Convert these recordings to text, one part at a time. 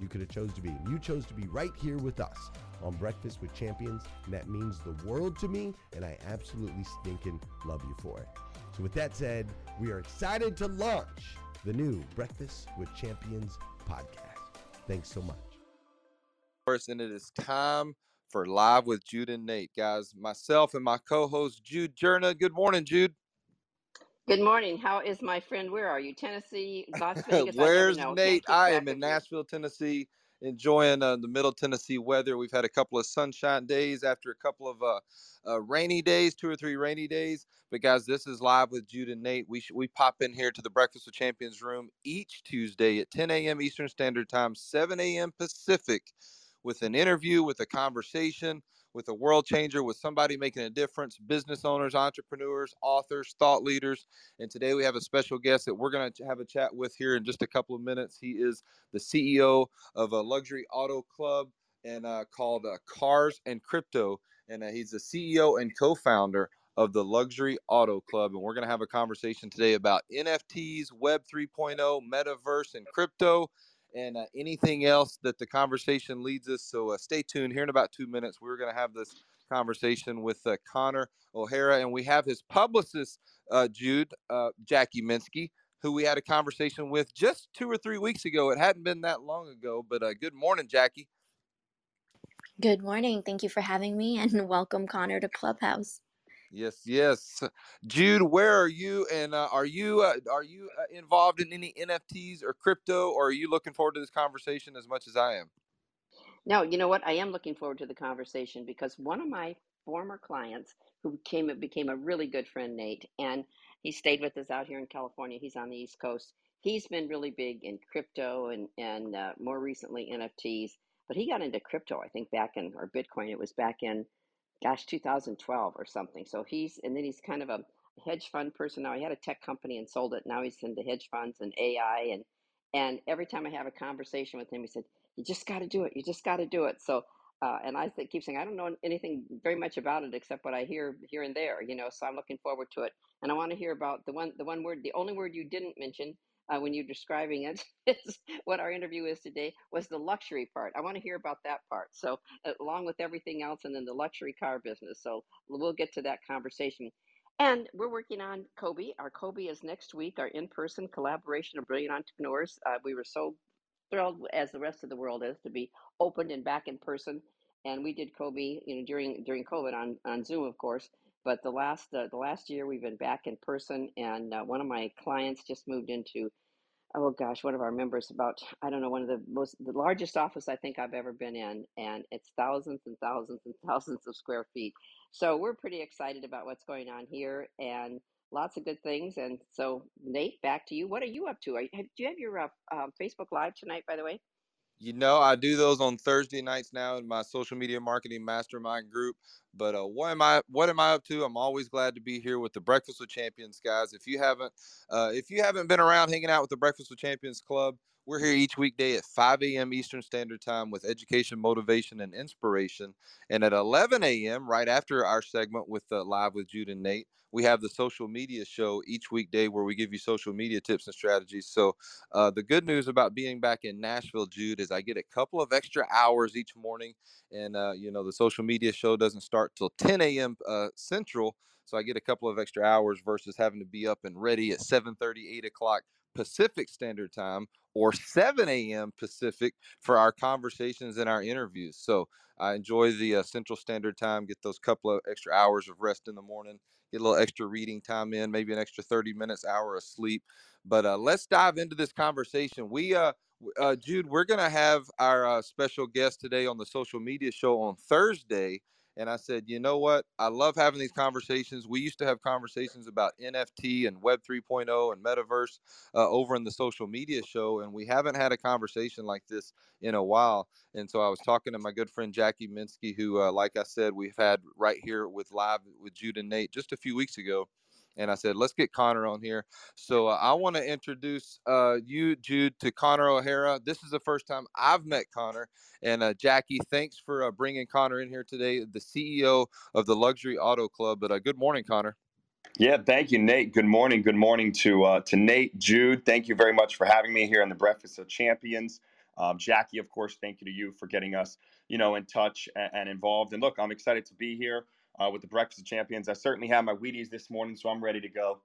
you could have chose to be. You chose to be right here with us on Breakfast with Champions, and that means the world to me, and I absolutely stinking love you for it. So with that said, we are excited to launch the new Breakfast with Champions podcast. Thanks so much. Of course, and it is time for Live with Jude and Nate. Guys, myself and my co-host Jude Journa. Good morning, Jude. Good morning. How is my friend? Where are you? Tennessee, Las Vegas? Where's I Nate? I am in. Nashville, Tennessee, enjoying uh, the Middle Tennessee weather. We've had a couple of sunshine days after a couple of uh, uh, rainy days, two or three rainy days. But guys, this is live with Jude and Nate. We sh- we pop in here to the Breakfast with Champions room each Tuesday at 10 a.m. Eastern Standard Time, 7 a.m. Pacific, with an interview, with a conversation with a world changer, with somebody making a difference, business owners, entrepreneurs, authors, thought leaders. And today we have a special guest that we're going to have a chat with here in just a couple of minutes. He is the CEO of a luxury auto club and uh, called uh, Cars and Crypto. And uh, he's the CEO and co founder of the Luxury Auto Club. And we're going to have a conversation today about NFTs, Web 3.0, metaverse, and crypto and uh, anything else that the conversation leads us. So uh, stay tuned. Here in about two minutes, we're going to have this conversation with uh, Connor O'Hara, and we have his publicist, uh, Jude uh, Jackie Minsky. who we had a conversation with just two or three weeks ago. It hadn't been that long ago, but uh, good morning, Jackie. Good morning. Thank you for having me and welcome Connor to Clubhouse. Yes, yes. Jude, where are you? And uh, are you uh, are you uh, involved in any NFTs or crypto, or are you looking forward to this conversation as much as I am? No, you know what? I am looking forward to the conversation because one of my former clients who became became a really good friend, Nate, and he stayed with us out here in California. He's on the East Coast. He's been really big in crypto and and uh, more recently NFTs. But he got into crypto, I think, back in or Bitcoin. It was back in gosh, 2012 or something. So he's, and then he's kind of a hedge fund person now. He had a tech company and sold it. Now he's into hedge funds and AI. And, and every time I have a conversation with him, he said, you just got to do it. You just got to do it. So, uh, and I th- keep saying, I don't know anything very much about it except what I hear here and there, you know, so I'm looking forward to it. And I want to hear about the one, the one word, the only word you didn't mention uh, when you're describing it is what our interview is today was the luxury part. I want to hear about that part. So uh, along with everything else, and then the luxury car business. So we'll get to that conversation. And we're working on Kobe. Our Kobe is next week. Our in-person collaboration of brilliant entrepreneurs. Uh, we were so thrilled, as the rest of the world is, to be opened and back in person. And we did Kobe, you know, during during COVID on on Zoom, of course. But the last uh, the last year we've been back in person, and uh, one of my clients just moved into oh gosh, one of our members about I don't know one of the most the largest office I think I've ever been in, and it's thousands and thousands and thousands of square feet. So we're pretty excited about what's going on here, and lots of good things. And so Nate, back to you. What are you up to? Are, do you have your uh, uh, Facebook Live tonight? By the way. You know, I do those on Thursday nights now in my social media marketing mastermind group. But uh, what am I? What am I up to? I'm always glad to be here with the Breakfast with Champions guys. If you haven't, uh, if you haven't been around hanging out with the Breakfast with Champions Club, we're here each weekday at 5 a.m. Eastern Standard Time with education, motivation, and inspiration. And at 11 a.m., right after our segment with uh, Live with Jude and Nate, we have the social media show each weekday where we give you social media tips and strategies. So, uh, the good news about being back in Nashville, Jude, is I get a couple of extra hours each morning. And, uh, you know, the social media show doesn't start till 10 a.m. Uh, Central. So I get a couple of extra hours versus having to be up and ready at 7 30, 8 o'clock Pacific Standard Time or 7 a.m. Pacific for our conversations and our interviews. So I enjoy the uh, Central Standard Time, get those couple of extra hours of rest in the morning, get a little extra reading time in, maybe an extra 30 minutes, hour of sleep. But uh, let's dive into this conversation. We, uh, uh Jude, we're going to have our uh, special guest today on the social media show on Thursday. And I said, you know what? I love having these conversations. We used to have conversations about NFT and Web 3.0 and metaverse uh, over in the social media show. And we haven't had a conversation like this in a while. And so I was talking to my good friend Jackie Minsky, who, uh, like I said, we've had right here with live with Jude and Nate just a few weeks ago and I said, let's get Connor on here. So uh, I want to introduce uh, you, Jude, to Connor O'Hara. This is the first time I've met Connor. And uh, Jackie, thanks for uh, bringing Connor in here today, the CEO of the Luxury Auto Club. But uh, good morning, Connor. Yeah, thank you, Nate. Good morning. Good morning to uh, to Nate, Jude. Thank you very much for having me here on the Breakfast of Champions. Um, Jackie, of course, thank you to you for getting us, you know, in touch and, and involved. And look, I'm excited to be here uh, with the Breakfast of Champions. I certainly have my Wheaties this morning, so I'm ready to go.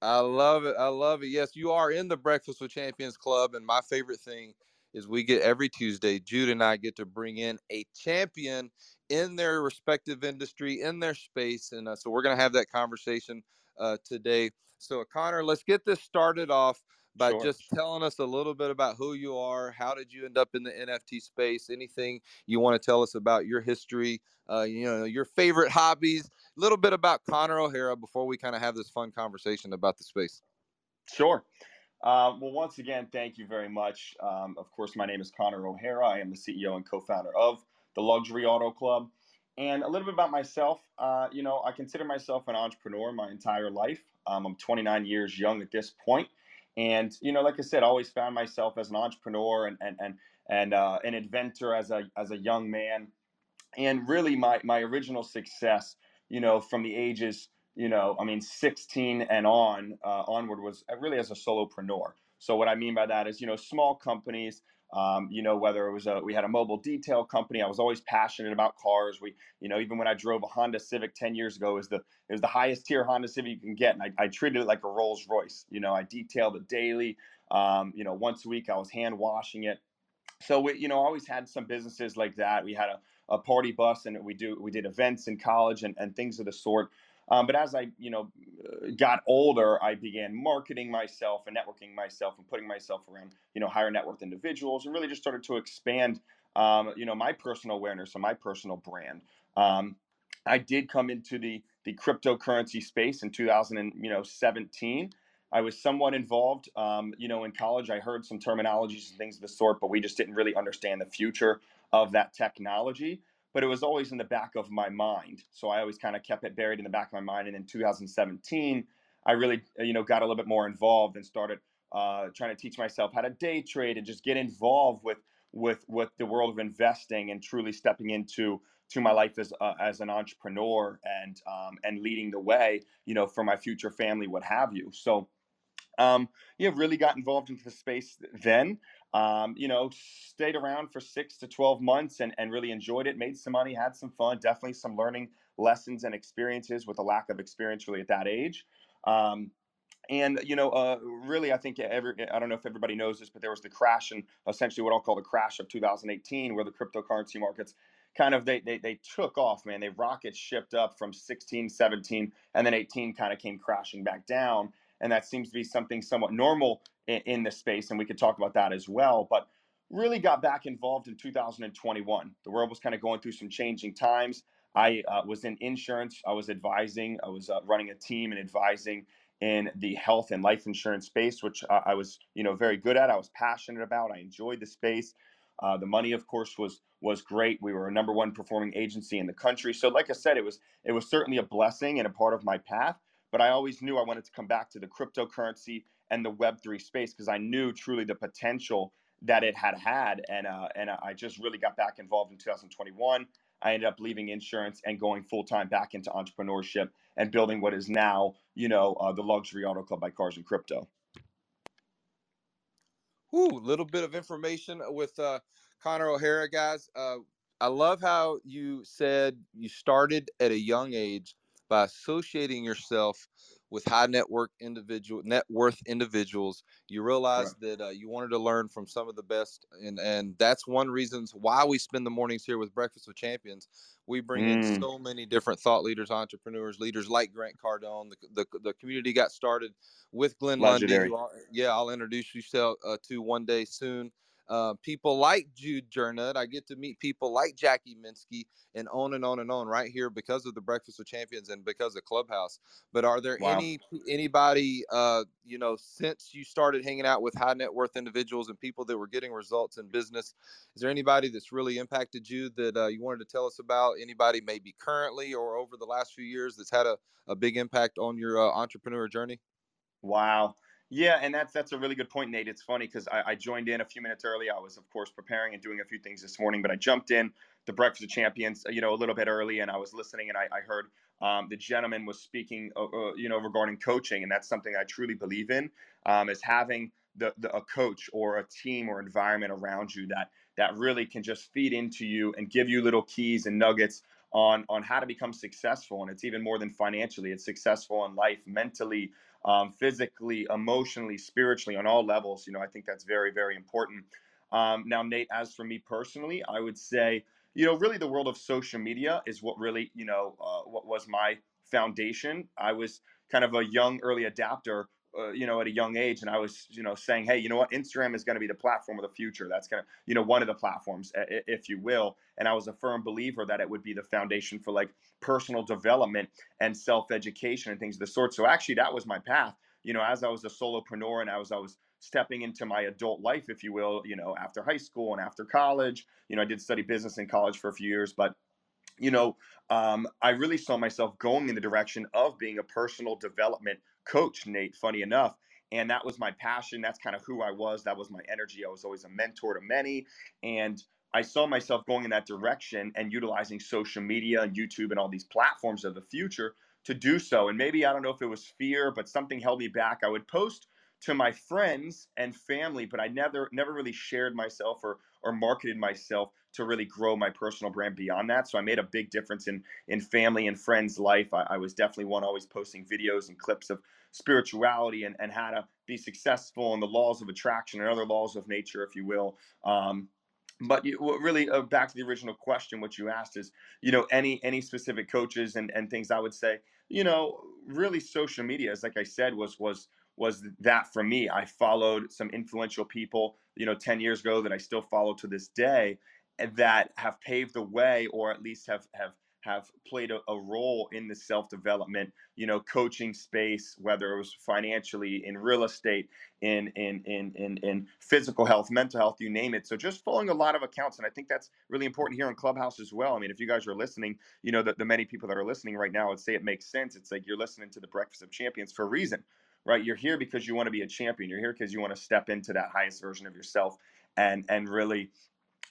I love it. I love it. Yes, you are in the Breakfast with Champions Club. And my favorite thing is we get every Tuesday, Jude and I get to bring in a champion in their respective industry, in their space. And uh, so we're going to have that conversation uh, today. So, Connor, let's get this started off by sure. just telling us a little bit about who you are. How did you end up in the NFT space? Anything you want to tell us about your history, uh, you know, your favorite hobbies, a little bit about Connor O'Hara before we kind of have this fun conversation about the space. Sure. Uh, well, once again, thank you very much. Um, of course, my name is Connor O'Hara. I am the CEO and co founder of the Luxury Auto Club. And a little bit about myself, uh, you know, I consider myself an entrepreneur my entire life. Um, I'm 29 years young at this point. And you know, like I said, I always found myself as an entrepreneur and and and and uh, an inventor as a as a young man. And really, my my original success, you know, from the ages, you know, I mean, 16 and on uh, onward was uh, really as a solopreneur. So what I mean by that is, you know, small companies um, you know, whether it was a we had a mobile detail company, I was always passionate about cars. We, you know, even when I drove a Honda Civic ten years ago, it was the it was the highest tier Honda Civic you can get, and I, I treated it like a Rolls Royce. You know, I detailed it daily. Um, you know, once a week I was hand washing it. So we, you know, always had some businesses like that. We had a, a party bus, and we do we did events in college and, and things of the sort. Um, but as I, you know, uh, got older, I began marketing myself and networking myself and putting myself around, you know, higher net worth individuals, and really just started to expand, um, you know, my personal awareness and my personal brand. Um, I did come into the the cryptocurrency space in 2017. I was somewhat involved, um, you know, in college. I heard some terminologies and things of the sort, but we just didn't really understand the future of that technology but it was always in the back of my mind. So I always kind of kept it buried in the back of my mind. And in 2017, I really, uh, you know, got a little bit more involved and started uh, trying to teach myself how to day trade and just get involved with with with the world of investing and truly stepping into to my life as uh, as an entrepreneur and um, and leading the way, you know, for my future family, what have you. So, um, you yeah, really got involved into the space then um, you know, stayed around for six to 12 months and, and really enjoyed it, made some money, had some fun, definitely some learning lessons and experiences with a lack of experience really at that age. Um, and you know, uh, really, I think every I don't know if everybody knows this, but there was the crash and essentially what I'll call the crash of 2018, where the cryptocurrency markets kind of they they, they took off, man. They rocket shipped up from 16, 17, and then 18 kind of came crashing back down and that seems to be something somewhat normal in, the space, and we could talk about that as well. But really got back involved in 2021. The world was kind of going through some changing times. I uh, was in insurance. I was advising. I was uh, running a team and advising in the health and life insurance space, which uh, I was, you know, very good at. I was passionate about. I enjoyed the space. Uh, the money, of course, was was great. We were a number one performing agency in the country. So, like I said, it was it was certainly a blessing and a part of my path. But I always knew I wanted to come back to the cryptocurrency and the Web3 space because I knew truly the potential that it had had. And, uh, and I just really got back involved in 2021. I ended up leaving insurance and going full time back into entrepreneurship and building what is now, you know, uh, the Luxury Auto Club by Cars and Crypto. Ooh, little bit of information with uh, Connor O'Hara, guys. Uh, I love how you said you started at a young age by associating yourself with high network individual net worth individuals you realize right. that uh, you wanted to learn from some of the best and and that's one reasons why we spend the mornings here with breakfast with champions we bring mm. in so many different thought leaders entrepreneurs leaders like grant cardone the, the, the community got started with glenn Legendary. lundy yeah i'll introduce you uh, to one day soon uh, people like Jude Jernut. I get to meet people like Jackie Minsky and on and on and on right here because of the Breakfast with Champions and because of Clubhouse. But are there wow. any anybody uh, you know since you started hanging out with high net worth individuals and people that were getting results in business? Is there anybody that's really impacted you that uh, you wanted to tell us about? Anybody maybe currently or over the last few years that's had a, a big impact on your uh, entrepreneur journey? Wow. Yeah, and that's that's a really good point, Nate. It's funny because I, I, joined in a few minutes early. I was, of course, preparing and doing a few things this morning, but I jumped in the Breakfast of Champions, you know, a little bit early, and I was listening, and I, I heard um, the gentleman was speaking, uh, uh, you know, regarding coaching, and that's something I truly believe in, um, is having the, the a coach or a team or environment around you that that really can just feed into you and give you little keys and nuggets on on how to become successful and it's even more than financially it's successful in life mentally um, physically, emotionally, spiritually, on all levels. You know, I think that's very, very important. Um, now, Nate, as for me personally, I would say, you know, really the world of social media is what really, you know, uh, what was my foundation. I was kind of a young early adapter uh, you know, at a young age, and I was, you know, saying, hey, you know what, Instagram is going to be the platform of the future. That's going to, you know, one of the platforms, if you will. And I was a firm believer that it would be the foundation for like personal development and self education and things of the sort. So actually, that was my path. You know, as I was a solopreneur and as I was stepping into my adult life, if you will, you know, after high school and after college, you know, I did study business in college for a few years, but you know, um, I really saw myself going in the direction of being a personal development coach, Nate, funny enough. And that was my passion. That's kind of who I was. That was my energy. I was always a mentor to many. And I saw myself going in that direction and utilizing social media and YouTube and all these platforms of the future to do so. And maybe I don't know if it was fear, but something held me back. I would post to my friends and family, but I never never really shared myself or or marketed myself to really grow my personal brand beyond that. So I made a big difference in in family and friends' life. I, I was definitely one always posting videos and clips of spirituality and, and how to be successful and the laws of attraction and other laws of nature, if you will. Um, but you, really uh, back to the original question what you asked is you know any any specific coaches and and things i would say you know really social media as like i said was was was that for me i followed some influential people you know 10 years ago that i still follow to this day that have paved the way or at least have have have played a, a role in the self development, you know, coaching space, whether it was financially, in real estate, in, in in in in physical health, mental health, you name it. So just following a lot of accounts, and I think that's really important here in Clubhouse as well. I mean, if you guys are listening, you know, the, the many people that are listening right now would say it makes sense. It's like you're listening to the Breakfast of Champions for a reason, right? You're here because you want to be a champion. You're here because you want to step into that highest version of yourself and and really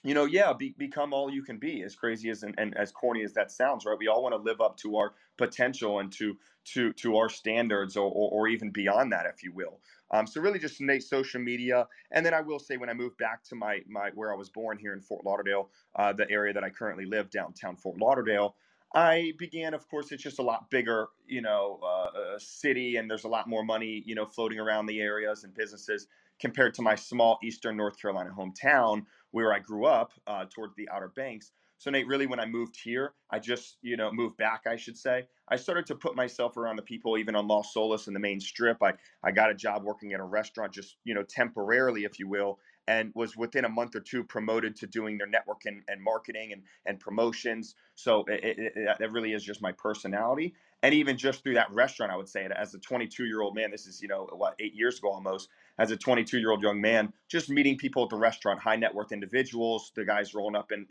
you know, yeah, be, become all you can be. As crazy as and, and, as corny as that sounds, right? We all want to live up to our potential and to to to our standards, or or, or even beyond that, if you will. Um, so really, just Nate social media, and then I will say when I moved back to my my where I was born here in Fort Lauderdale, uh, the area that I currently live, downtown Fort Lauderdale. I began, of course, it's just a lot bigger, you know, uh, city, and there's a lot more money, you know, floating around the areas and businesses compared to my small Eastern North Carolina hometown where I grew up uh, toward the Outer Banks. So Nate, really, when I moved here, I just you know moved back, I should say. I started to put myself around the people, even on Las Olas in the main strip. I I got a job working at a restaurant, just you know temporarily, if you will, and was within a month or two promoted to doing their network and, and marketing and, and promotions. So it, it, it, really is just my personality. And even just through that restaurant, I would say, as a 22 year old man, this is, you know, what, eight years ago almost, as a 22 year old young man, just meeting people at the restaurant, high net worth individuals, the guys rolling up and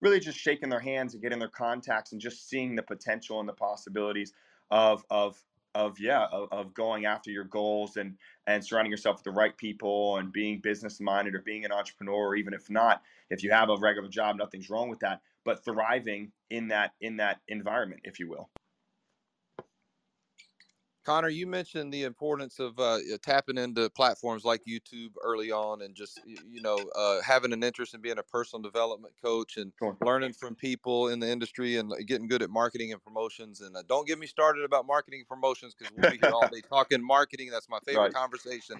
really just shaking their hands and getting their contacts and just seeing the potential and the possibilities of, of, of yeah of, of, going after your goals and and surrounding yourself with the right people and being business minded or being an entrepreneur or even if not if you have a regular job nothing's wrong with that but thriving in that in that environment if you will Connor, you mentioned the importance of uh, tapping into platforms like YouTube early on, and just you know uh, having an interest in being a personal development coach and sure. learning from people in the industry and getting good at marketing and promotions. And uh, don't get me started about marketing and promotions because we'll be here all day talking marketing. That's my favorite right. conversation.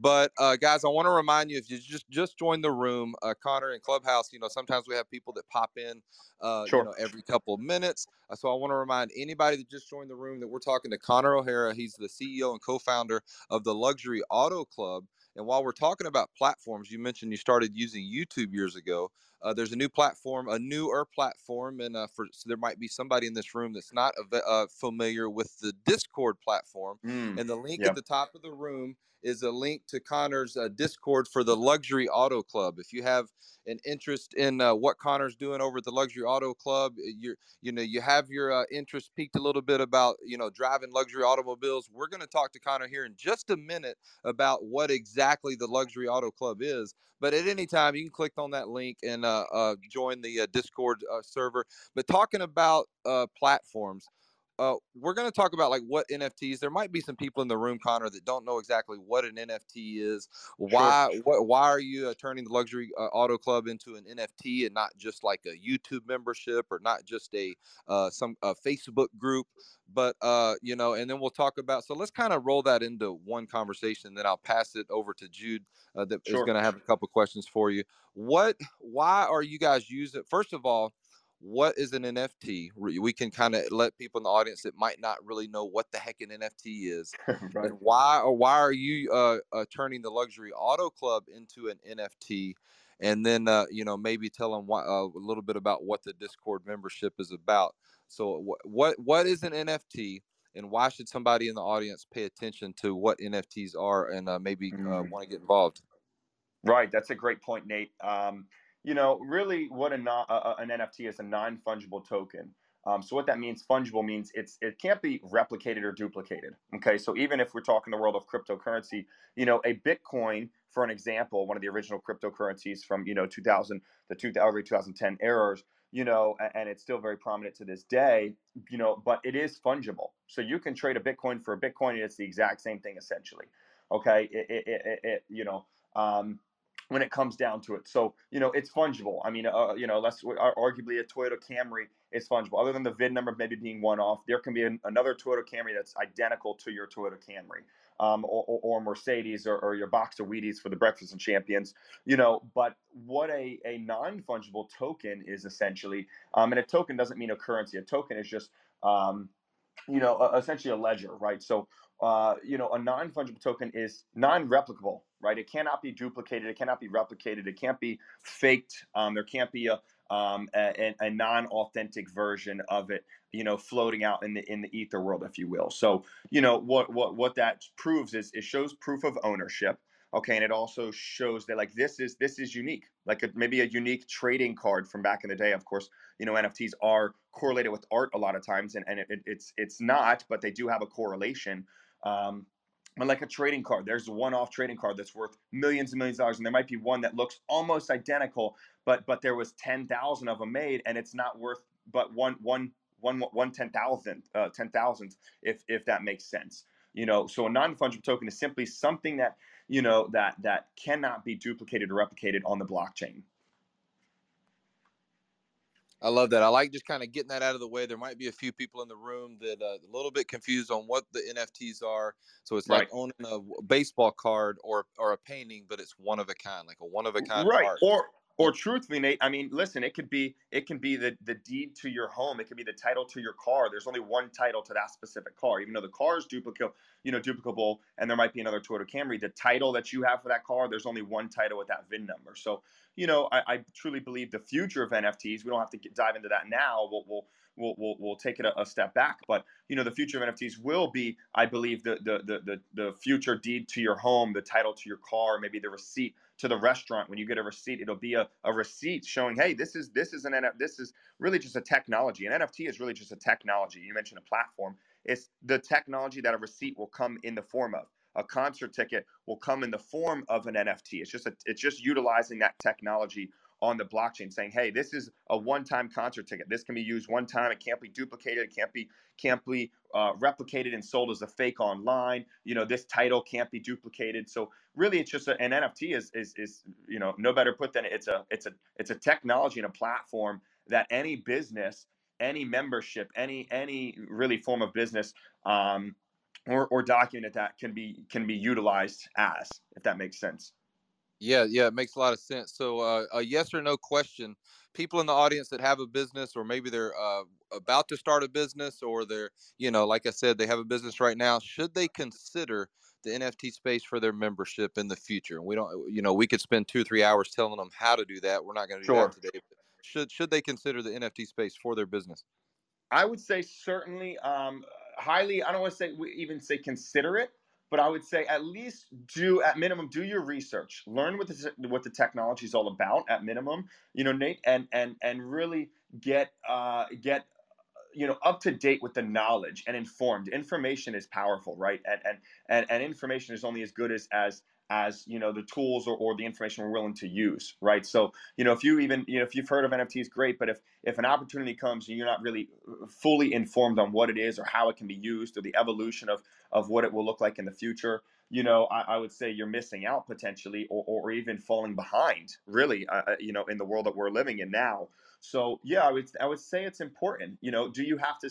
But uh, guys, I want to remind you if you just just joined the room, uh, Connor and Clubhouse. You know, sometimes we have people that pop in, uh, sure. you know, every couple of minutes. Uh, so I want to remind anybody that just joined the room that we're talking to Connor O'Hara. He's the CEO and co-founder of the Luxury Auto Club. And while we're talking about platforms, you mentioned you started using YouTube years ago. Uh, there's a new platform, a newer platform, and uh, for so there might be somebody in this room that's not uh, familiar with the Discord platform. Mm, and the link yep. at the top of the room is a link to Connor's uh, Discord for the Luxury Auto Club. If you have an interest in uh, what Connor's doing over at the Luxury Auto Club, uh, you you know you have your uh, interest piqued a little bit about you know driving luxury automobiles. We're going to talk to Connor here in just a minute about what exactly the Luxury Auto Club is. But at any time, you can click on that link and Uh, uh, join the uh, Discord server. But talking about platforms uh, we're going to talk about like what NFTs. There might be some people in the room, Connor, that don't know exactly what an NFT is. Why? Sure. What, why are you uh, turning the luxury uh, auto club into an NFT and not just like a YouTube membership or not just a uh, some a Facebook group? But uh, you know, and then we'll talk about. So let's kind of roll that into one conversation. Then I'll pass it over to Jude, uh, that sure. is going to have a couple questions for you. What? Why are you guys using? First of all what is an NFT? We can kind of let people in the audience that might not really know what the heck an NFT is, right. and why or why are you uh, uh, turning the luxury auto club into an NFT? And then uh, you know maybe tell them why, uh, a little bit about what the Discord membership is about. So wh- what what is an NFT? And why should somebody in the audience pay attention to what NFTs are and uh, maybe uh, mm. want to get involved? Right, that's a great point, Nate. Um, you know, really what a non, an NFT is a non-fungible token. Um, so what that means, fungible means it's it can't be replicated or duplicated. Okay, so even if we're talking the world of cryptocurrency, you know, a Bitcoin, for an example, one of the original cryptocurrencies from you know 2000 the 2000 2010 eras, you know, and it's still very prominent to this day, you know, but it is fungible. So you can trade a Bitcoin for a Bitcoin, and it's the exact same thing essentially. Okay, it, it, it, it you know. Um, when it comes down to it. So, you know, it's fungible. I mean, uh, you know, less arguably a Toyota Camry is fungible. Other than the VIN number maybe being one off, there can be an, another Toyota Camry that's identical to your Toyota Camry. Um, or, or, or, Mercedes or, or, your box of Wheaties for the breakfast and champions, you know. But what a, a non fungible token is essentially, um, and a token doesn't mean a currency. A token is just, um, you know, essentially a ledger, right? So uh, you know, a non-fungible token is non-replicable, right? It cannot be duplicated. It cannot be replicated. It can't be faked. Um, there can't be a, um, a, a, non-authentic version of it, you know, floating out in the in the ether world, if you will. So, you know, what what what that proves is it shows proof of ownership. Okay, and it also shows that like this is this is unique, like a, maybe a unique trading card from back in the day. Of course, you know NFTs are correlated with art a lot of times, and and it, it's it's not, but they do have a correlation. Um, like a trading card, there's a one-off trading card that's worth millions and millions of dollars, and there might be one that looks almost identical, but but there was ten thousand of them made, and it's not worth but one one one one ten thousand uh, ten thousandth, if if that makes sense. You know, so a non-fungible token is simply something that you know that that cannot be duplicated or replicated on the blockchain. I love that. I like just kind of getting that out of the way. There might be a few people in the room that uh, a little bit confused on what the NFTs are. So it's like owning a baseball card or or a painting, but it's one of a kind, like a one of a kind. Right. Art. Or or truthfully, Nate, I mean, listen, it could be it can be the the deed to your home. It could be the title to your car. There's only one title to that specific car, even though the car is duplicable, you know, duplicable, and there might be another Toyota Camry. The title that you have for that car, there's only one title with that VIN number. So, you know, I, I truly believe the future of NFTs. We don't have to get, dive into that now. We'll, we'll we'll, we'll, we'll take it a, a, step back. But you know, the future of NFTs will be, I believe, the, the the the the future deed to your home, the title to your car, maybe the receipt to the restaurant when you get a receipt it'll be a, a receipt showing hey this is this is an NFT, this is really just a technology. An nft is really just a technology. You mentioned a platform. It's the technology that a receipt will come in the form of. A concert ticket will come in the form of an nft it's just a, it's just utilizing that technology on the blockchain saying, hey, this is a one-time concert ticket. This can be used one time. It can't be duplicated. It can't be can't be uh, replicated and sold as a fake online. You know, this title can't be duplicated. So really, it's just a, an NFT is is is you know no better put than it's a it's a it's a technology and a platform that any business, any membership, any any really form of business. Um, or, or document that can be can be utilized as if that makes sense yeah, yeah, it makes a lot of sense. So, uh, a yes or no question: people in the audience that have a business, or maybe they're uh, about to start a business, or they're, you know, like I said, they have a business right now. Should they consider the NFT space for their membership in the future? And we don't, you know, we could spend two, three hours telling them how to do that. We're not going to do sure. that today. But should should they consider the NFT space for their business? I would say certainly, um, highly. I don't want to say even say consider it but I would say at least do at minimum do your research, learn what the what the technology is all about at minimum, you know, Nate, and and and really get uh, get you know up to date with the knowledge and informed. Information is powerful, right? And and and, and information is only as good as as as you know the tools or, or the information we're willing to use right? So you know if you even you know if you've heard of nfts great but if if an opportunity comes and you're not really uh, fully informed on what it is or how it can be used or the evolution of of what it will look like in the future you know i, I would say you're missing out potentially or, or even falling behind really uh, uh, you know in the world that we're living in now. So yeah i would i would say it's important you know do you have to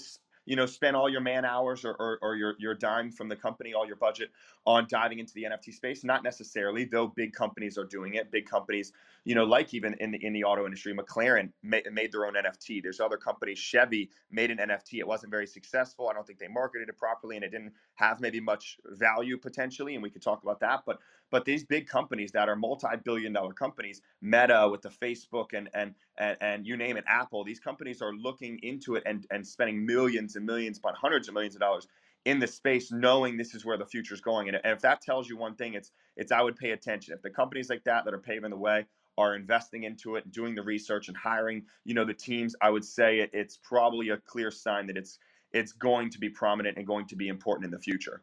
you know, spend all your man hours or, or, or, your, your dime from the company, all your budget on diving into the NFT space. Not necessarily, though big companies are doing it. Big companies, you know, like even in the, in the auto industry, McLaren made, made their own NFT. There's other companies, Chevy made an NFT. It wasn't very successful. I don't think they marketed it properly and it didn't have maybe much value potentially. And we could talk about that. But but these big companies that are multi-billion dollar companies, Meta with the Facebook and and and, and you name it, Apple, these companies are looking into it and, and spending millions and millions, but hundreds of millions of dollars in the space, knowing this is where the future is going. And if that tells you one thing, it's it's I would pay attention. If the companies like that that are paving the way are investing into it, doing the research and hiring, you know, the teams, I would say it, it's probably a clear sign that it's it's going to be prominent and going to be important in the future.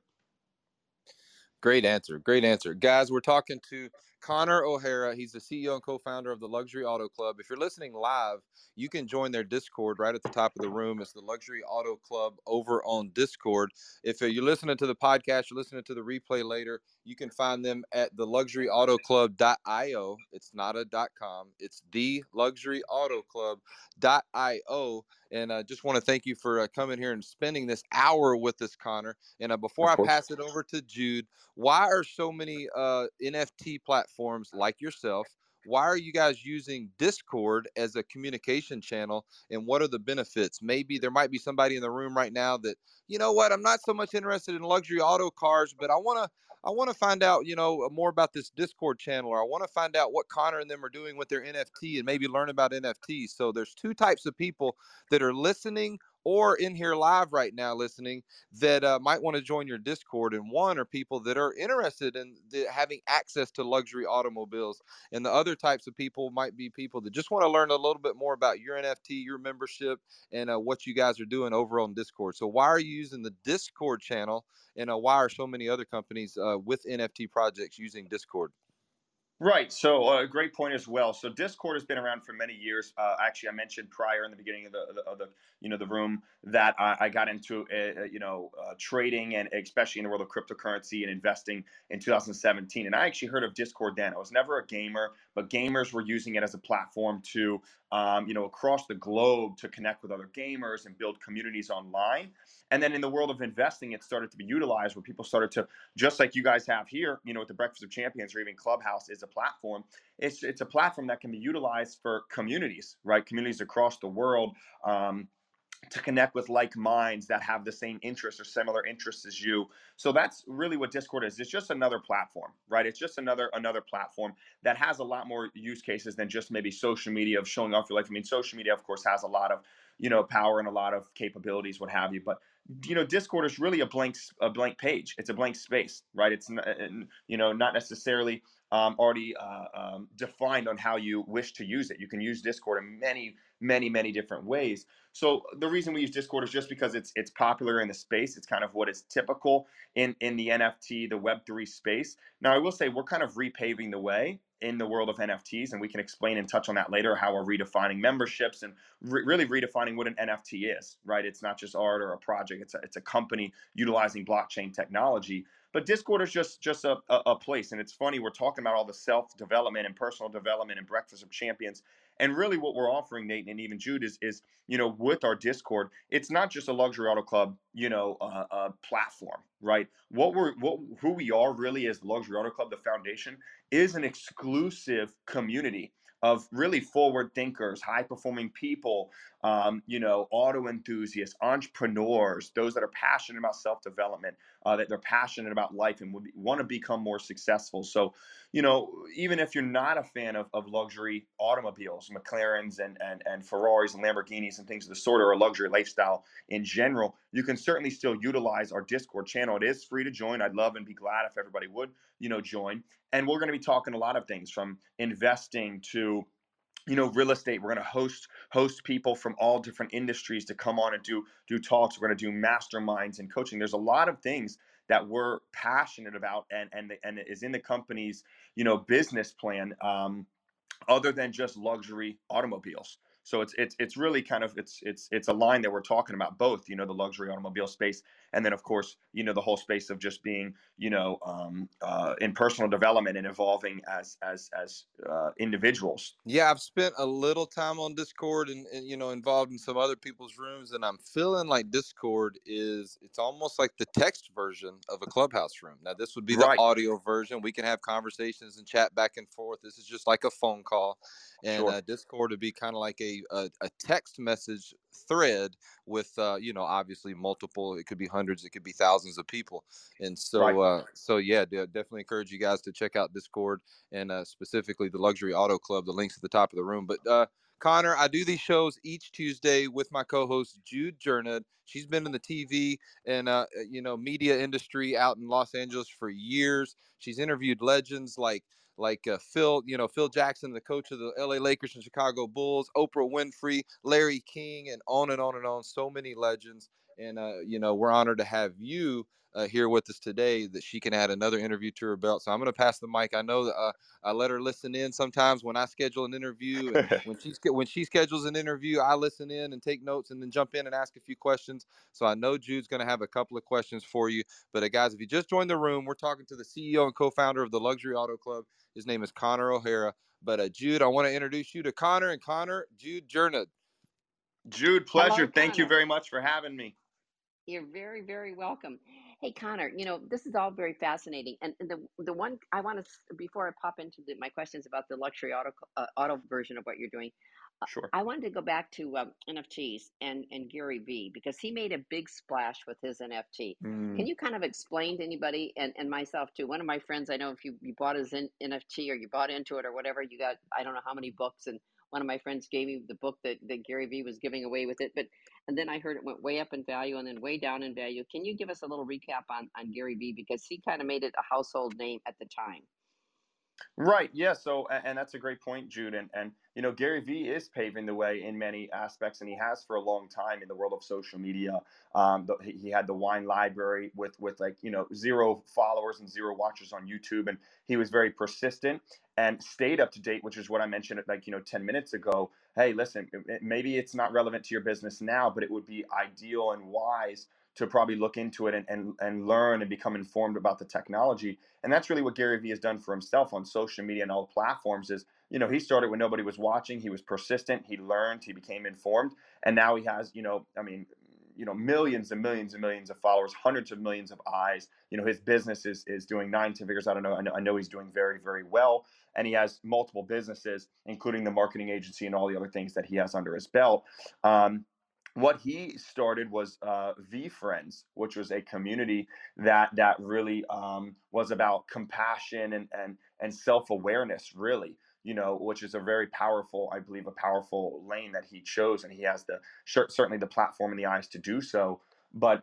Great answer. Great answer. Guys, we're talking to Connor O'Hara. He's the CEO and co-founder of the Luxury Auto Club. If you're listening live, you can join their Discord right at the top of the room. It's the Luxury Auto Club over on Discord. If uh, you're listening to the podcast, you're listening to the replay later, you can find them at the luxuryautoclub.io. It's not a .com. It's the luxuryautoclub.io. And I uh, just want to thank you for uh, coming here and spending this hour with us, Connor. And uh, before I pass it over to Jude, why are so many uh, NFT platforms like yourself? Why are you guys using Discord as a communication channel? And what are the benefits? Maybe there might be somebody in the room right now that, you know what, I'm not so much interested in luxury auto cars, but I want to I want to find out, you know, uh, more about this Discord channel, or I want to find out what Connor and them are doing with their NFT and maybe learn about NFTs. So there's two types of people that are listening or in here live right now listening that uh, might want to join your Discord. And one are people that are interested in the, having access to luxury automobiles. And the other types of people might be people that just want to learn a little bit more about your NFT, your membership, and uh, what you guys are doing over on Discord. So, why are you using the Discord channel? And uh, why are so many other companies uh, with NFT projects using Discord? Right. So, a uh, great point as well. So, Discord has been around for many years. Uh, actually, I mentioned prior in the beginning of the, of the you know the room that I, I got into uh, uh you know uh, trading and especially in the world of cryptocurrency and investing in 2017. And I actually heard of Discord then. I was never a gamer, but gamers were using it as a platform to um, you know across the globe to connect with other gamers and build communities online. And then in the world of investing, it started to be utilized where people started to, just like you guys have here, you know, with the Breakfast of Champions or even Clubhouse is a platform. It's, it's a platform that can be utilized for communities, right? Communities across the world. Um, to connect with like minds that have the same interests or similar interests as you. So that's really what Discord is. It's just another platform, right? It's just another another platform that has a lot more use cases than just maybe social media of showing off your life. I mean, social media, of course, has a lot of you know power and a lot of capabilities, what have you. But you know discord is really a blank a blank page. It's a blank space right? It's not, you know not necessarily um, already uh, um, defined on how you wish to use it. You can use discord in many many many different ways. So the reason we use discord is just because it's it's popular in the space. It's kind of what is typical in in the nft the web3 space. Now i will say we're kind of repaving the way in the world of NFTs, and we can explain and touch on that later how we're redefining memberships and re- really redefining what an NFT is. Right? It's not just art or a project; it's a, it's a company utilizing blockchain technology. But Discord is just just a, a, a place, and it's funny we're talking about all the self development and personal development and Breakfast of Champions, and really what we're offering, Nathan and even Jude, is is you know with our Discord, it's not just a luxury auto club, you know, uh, uh, platform, right? What we're what who we are really the luxury auto club, the foundation is an exclusive community of really forward thinkers, high performing people, um, you know, auto enthusiasts, entrepreneurs, those that are passionate about self development, uh, that they're passionate about life and would want to become more successful. So, you know, even if you're not a fan of, of luxury automobiles, McLarens and, and, and Ferraris and Lamborghinis and things of the sort, or a luxury lifestyle in general, you can certainly still utilize our Discord channel. It is free to join. I'd love and be glad if everybody would, you know, join. And we're going to be talking a lot of things from investing to you know real estate we're going to host host people from all different industries to come on and do do talks we're going to do masterminds and coaching there's a lot of things that we're passionate about and and and is in the company's you know business plan um, other than just luxury automobiles so it's it's it's really kind of it's it's it's a line that we're talking about both you know the luxury automobile space and then of course you know the whole space of just being you know um, uh, in personal development and evolving as as as uh, individuals. Yeah, I've spent a little time on Discord and, and, you know involved in some other people's rooms, and I'm feeling like Discord is it's almost like the text version of a clubhouse room. Now this would be the right. audio version. We can have conversations and chat back and forth. This is just like a phone call, and sure. uh, Discord would be kind of like a, a, a text message thread with uh, you know obviously multiple. It could be hundreds, it could be thousands of people, and so right. uh, so yeah, definitely encourage you guys to check out Discord and uh, specifically the Luxury Auto Club. The links at the top of the room, but. Uh, Connor, I do these shows each Tuesday with my co-host Jude Jernad. She's been in the TV and uh, uh, you know media industry out in Los Angeles for years. She's interviewed legends like like uh, Phil, you know, Phil Jackson, the coach of the LA Lakers and Chicago Bulls, Oprah Winfrey, Larry King, and on and on and on. So many legends. and uh, you know we're honored to have you uh, here with us today that she can add another interview to her belt. So I'm going to pass the mic. I know that uh, I let her listen in sometimes when I schedule an interview, and when she when she schedules an interview, I listen in and take notes, and then jump in and ask a few questions. So I know Jude's going to have a couple of questions for you. But uh, guys, if you just joined the room, we're talking to the CEO and co-founder of the Luxury Auto Club. His name is Connor O'Hara. But uh, Jude, I want to introduce you to Connor and Connor Jude Jernad. Jude, pleasure. Hello, Thank you very much for having me. You're very, very welcome. Hey, Connor, you know, this is all very fascinating. And the the one I want to, before I pop into the, my questions about the luxury auto, uh, auto version of what you're doing, uh, sure. I wanted to go back to um, NFTs and, and Gary Vee because he made a big splash with his NFT. Mm. Can you kind of explain to anybody and, and myself too? One of my friends, I know if you, you bought his NFT or you bought into it or whatever, you got, I don't know how many books and one of my friends gave me the book that, that Gary Vee was giving away with it. But and then I heard it went way up in value and then way down in value. Can you give us a little recap on, on Gary Vee because he kind of made it a household name at the time? Right. Yeah. So, and that's a great point, Jude. And and you know, Gary Vee is paving the way in many aspects, and he has for a long time in the world of social media. Um, the, he had the wine library with with like you know zero followers and zero watchers on YouTube, and he was very persistent and stayed up to date, which is what I mentioned like you know ten minutes ago. Hey, listen, maybe it's not relevant to your business now, but it would be ideal and wise to probably look into it and, and, and learn and become informed about the technology. And that's really what Gary Vee has done for himself on social media and all platforms is, you know, he started when nobody was watching. He was persistent. He learned. He became informed. And now he has, you know, I mean, you know, millions and millions and millions of followers, hundreds of millions of eyes. You know, his business is is doing nine, ten figures. I don't know. I know, I know he's doing very, very well. And he has multiple businesses, including the marketing agency and all the other things that he has under his belt. Um, what he started was uh, Friends, which was a community that that really um, was about compassion and and and self awareness, really. You know, which is a very powerful, I believe, a powerful lane that he chose, and he has the certainly the platform and the eyes to do so. But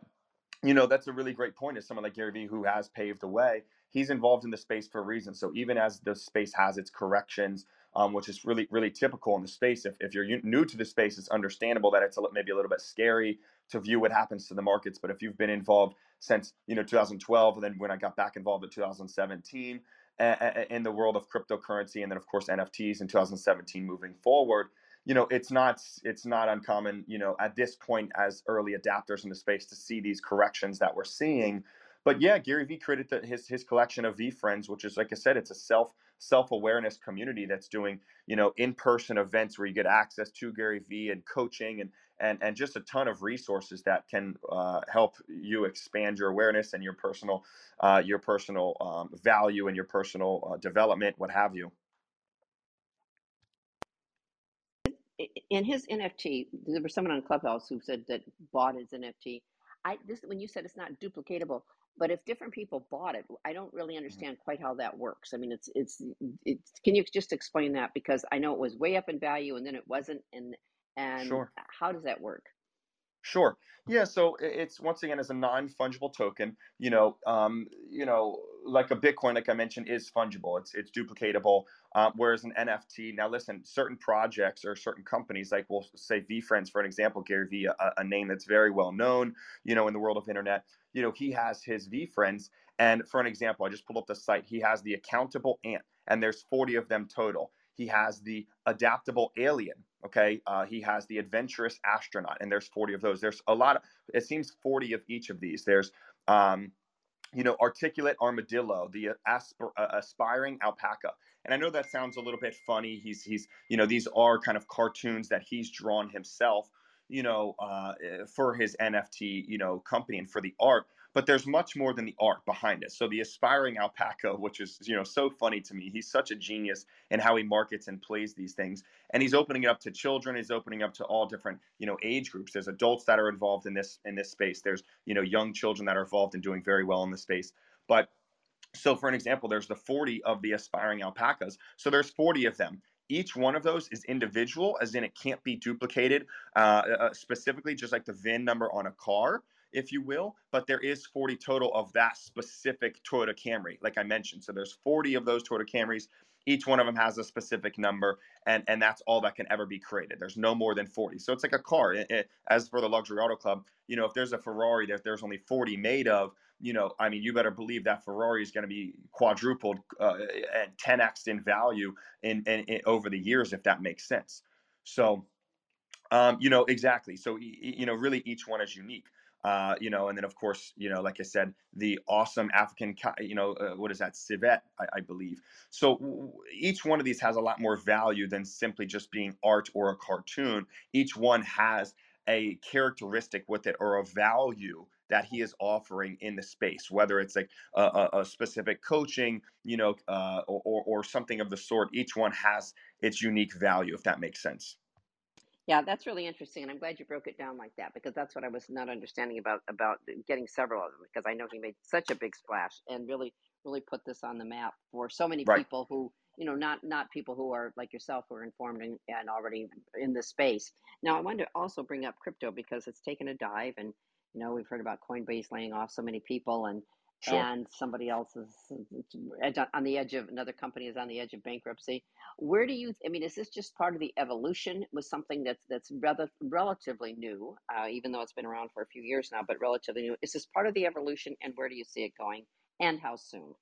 you know, that's a really great point. As someone like Gary Vee who has paved the way, he's involved in the space for a reason. So even as the space has its corrections um, which is really really typical in the space. If, if you're new to the space, it's understandable that it's a, maybe a little bit scary to view what happens to the markets. But if you've been involved since you know 2012, and then when I got back involved in 2017 in the world of cryptocurrency, and then of course NFTs in 2017 moving forward, you know it's not it's not uncommon you know at this point as early adapters in the space to see these corrections that we're seeing but yeah, Gary Vee created the, his his collection of VeeFriends, which is like I said, it's a self self awareness community that's doing you know in person events where you get access to Gary Vee and coaching and and and just a ton of resources that can uh, help you expand your awareness and your personal uh, your personal um, value and your personal uh, development, what have you. In his NFT, there was someone on Clubhouse who said that bought his NFT. I this when you said it's not duplicatable. But if different people bought it, I don't really mm-hmm. understand quite how that works. I mean, it's it's it's. Can you just explain that? Because I know it was way up in value, and then it wasn't, and and sure. how does that work? Sure. Yeah. So it's once again as a non fungible token. You know, um, you know, like a Bitcoin, like I mentioned, is fungible. It's it's duplicatable. Um, whereas an NFT, now listen, certain projects or certain companies, like we'll say VeeFriends for an example, Gary Vee, a, a name that's very well known, you know, in the world of internet you know, he has his VeeFriends. And for an example, I just pulled up the site. He has the accountable ant, and there's 40 of them total. He has the adaptable alien. Okay. Uh, he has the adventurous astronaut, and there's 40 of those. There's a lot of, it seems 40 of each of these. There's, um, you know, articulate armadillo, the asp- uh, aspiring alpaca. And I know that sounds a little bit funny. He's, he's, you know, these are kind of cartoons that he's drawn himself you know, uh, for his NFT, you know, company and for the art. But there's much more than the art behind it. So the aspiring alpaca, which is you know so funny to me, he's such a genius in how he markets and plays these things, and he's opening it up to children. He's opening up to all different you know age groups. There's adults that are involved in this in this space. There's you know young children that are involved in doing very well in this space. But so for an example, there's the 40 of the aspiring alpacas. So there's 40 of them each one of those is individual, as in it can't be duplicated uh, uh, specifically, just like the VIN number on a car, if you will. But there is 40 total of that specific Toyota Camry, like I mentioned. So there's 40 of those Toyota Camrys. each one of them has a specific number and and that's all that can ever be created there's no more than 40 so it's like a car it, it, as for the luxury auto club you know if there's a ferrari that there's only 40 made of you know i mean you better believe that ferrari is going to be quadrupled uh, and 10x in value in, in, in over the years if that makes sense so um, you know exactly so you know really each one is unique uh, you know, and then of course, you know, like I said, the awesome African, you know, uh, what is that, civet, I, I believe. So w- each one of these has a lot more value than simply just being art or a cartoon. Each one has a characteristic with it or a value that he is offering in the space, whether it's like a, a, a specific coaching, you know, uh, or, or, or something of the sort. Each one has its unique value, if that makes sense. Yeah, that's really interesting, and I'm glad you broke it down like that because that's what I was not understanding about about uh, getting several of them because I know he made such a big splash and really really put this on the map for so many Right. people who you know not not people who are like yourself who are informed and, and already in the space. Now I wanted to also bring up crypto because it's taken a dive, and you know we've heard about Coinbase laying off so many people, and Sure. and somebody else is on the edge of another company is on the edge of bankruptcy. Where do you? I mean, is this just part of the evolution? Was something that's that's rather relatively new, uh, even though it's been around for a few years now, but relatively new. Is this part of the evolution, and where do you see it going, and how soon?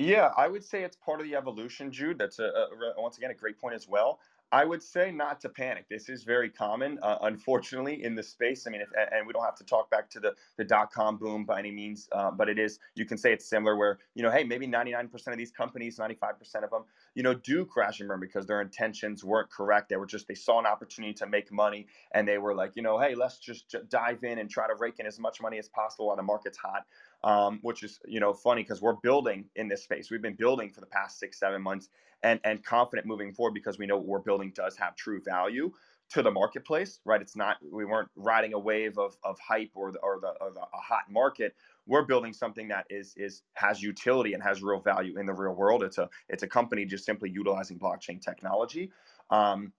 Yeah, I would say it's part of the evolution, Jude. That's a, a once again a great point as well. I would say not to panic. This is very common, uh, unfortunately, in the space. I mean, if, and we don't have to talk back to the the dot com boom by any means, uh, but it is. You can say it's similar, where you know, hey, maybe 99% of these companies, 95% of them, you know, do crash and burn because their intentions weren't correct. They were just they saw an opportunity to make money, and they were like, you know, hey, let's just j- dive in and try to rake in as much money as possible while the market's hot um, which is you know funny because we're building in this space. We've been building for the past six seven months, and and confident moving forward because we know what we're building does have true value to the marketplace. Right? It's not we weren't riding a wave of of hype or the or the, or the a hot market. We're building something that is is has utility and has real value in the real world. It's a it's a company just simply utilizing blockchain technology. Um,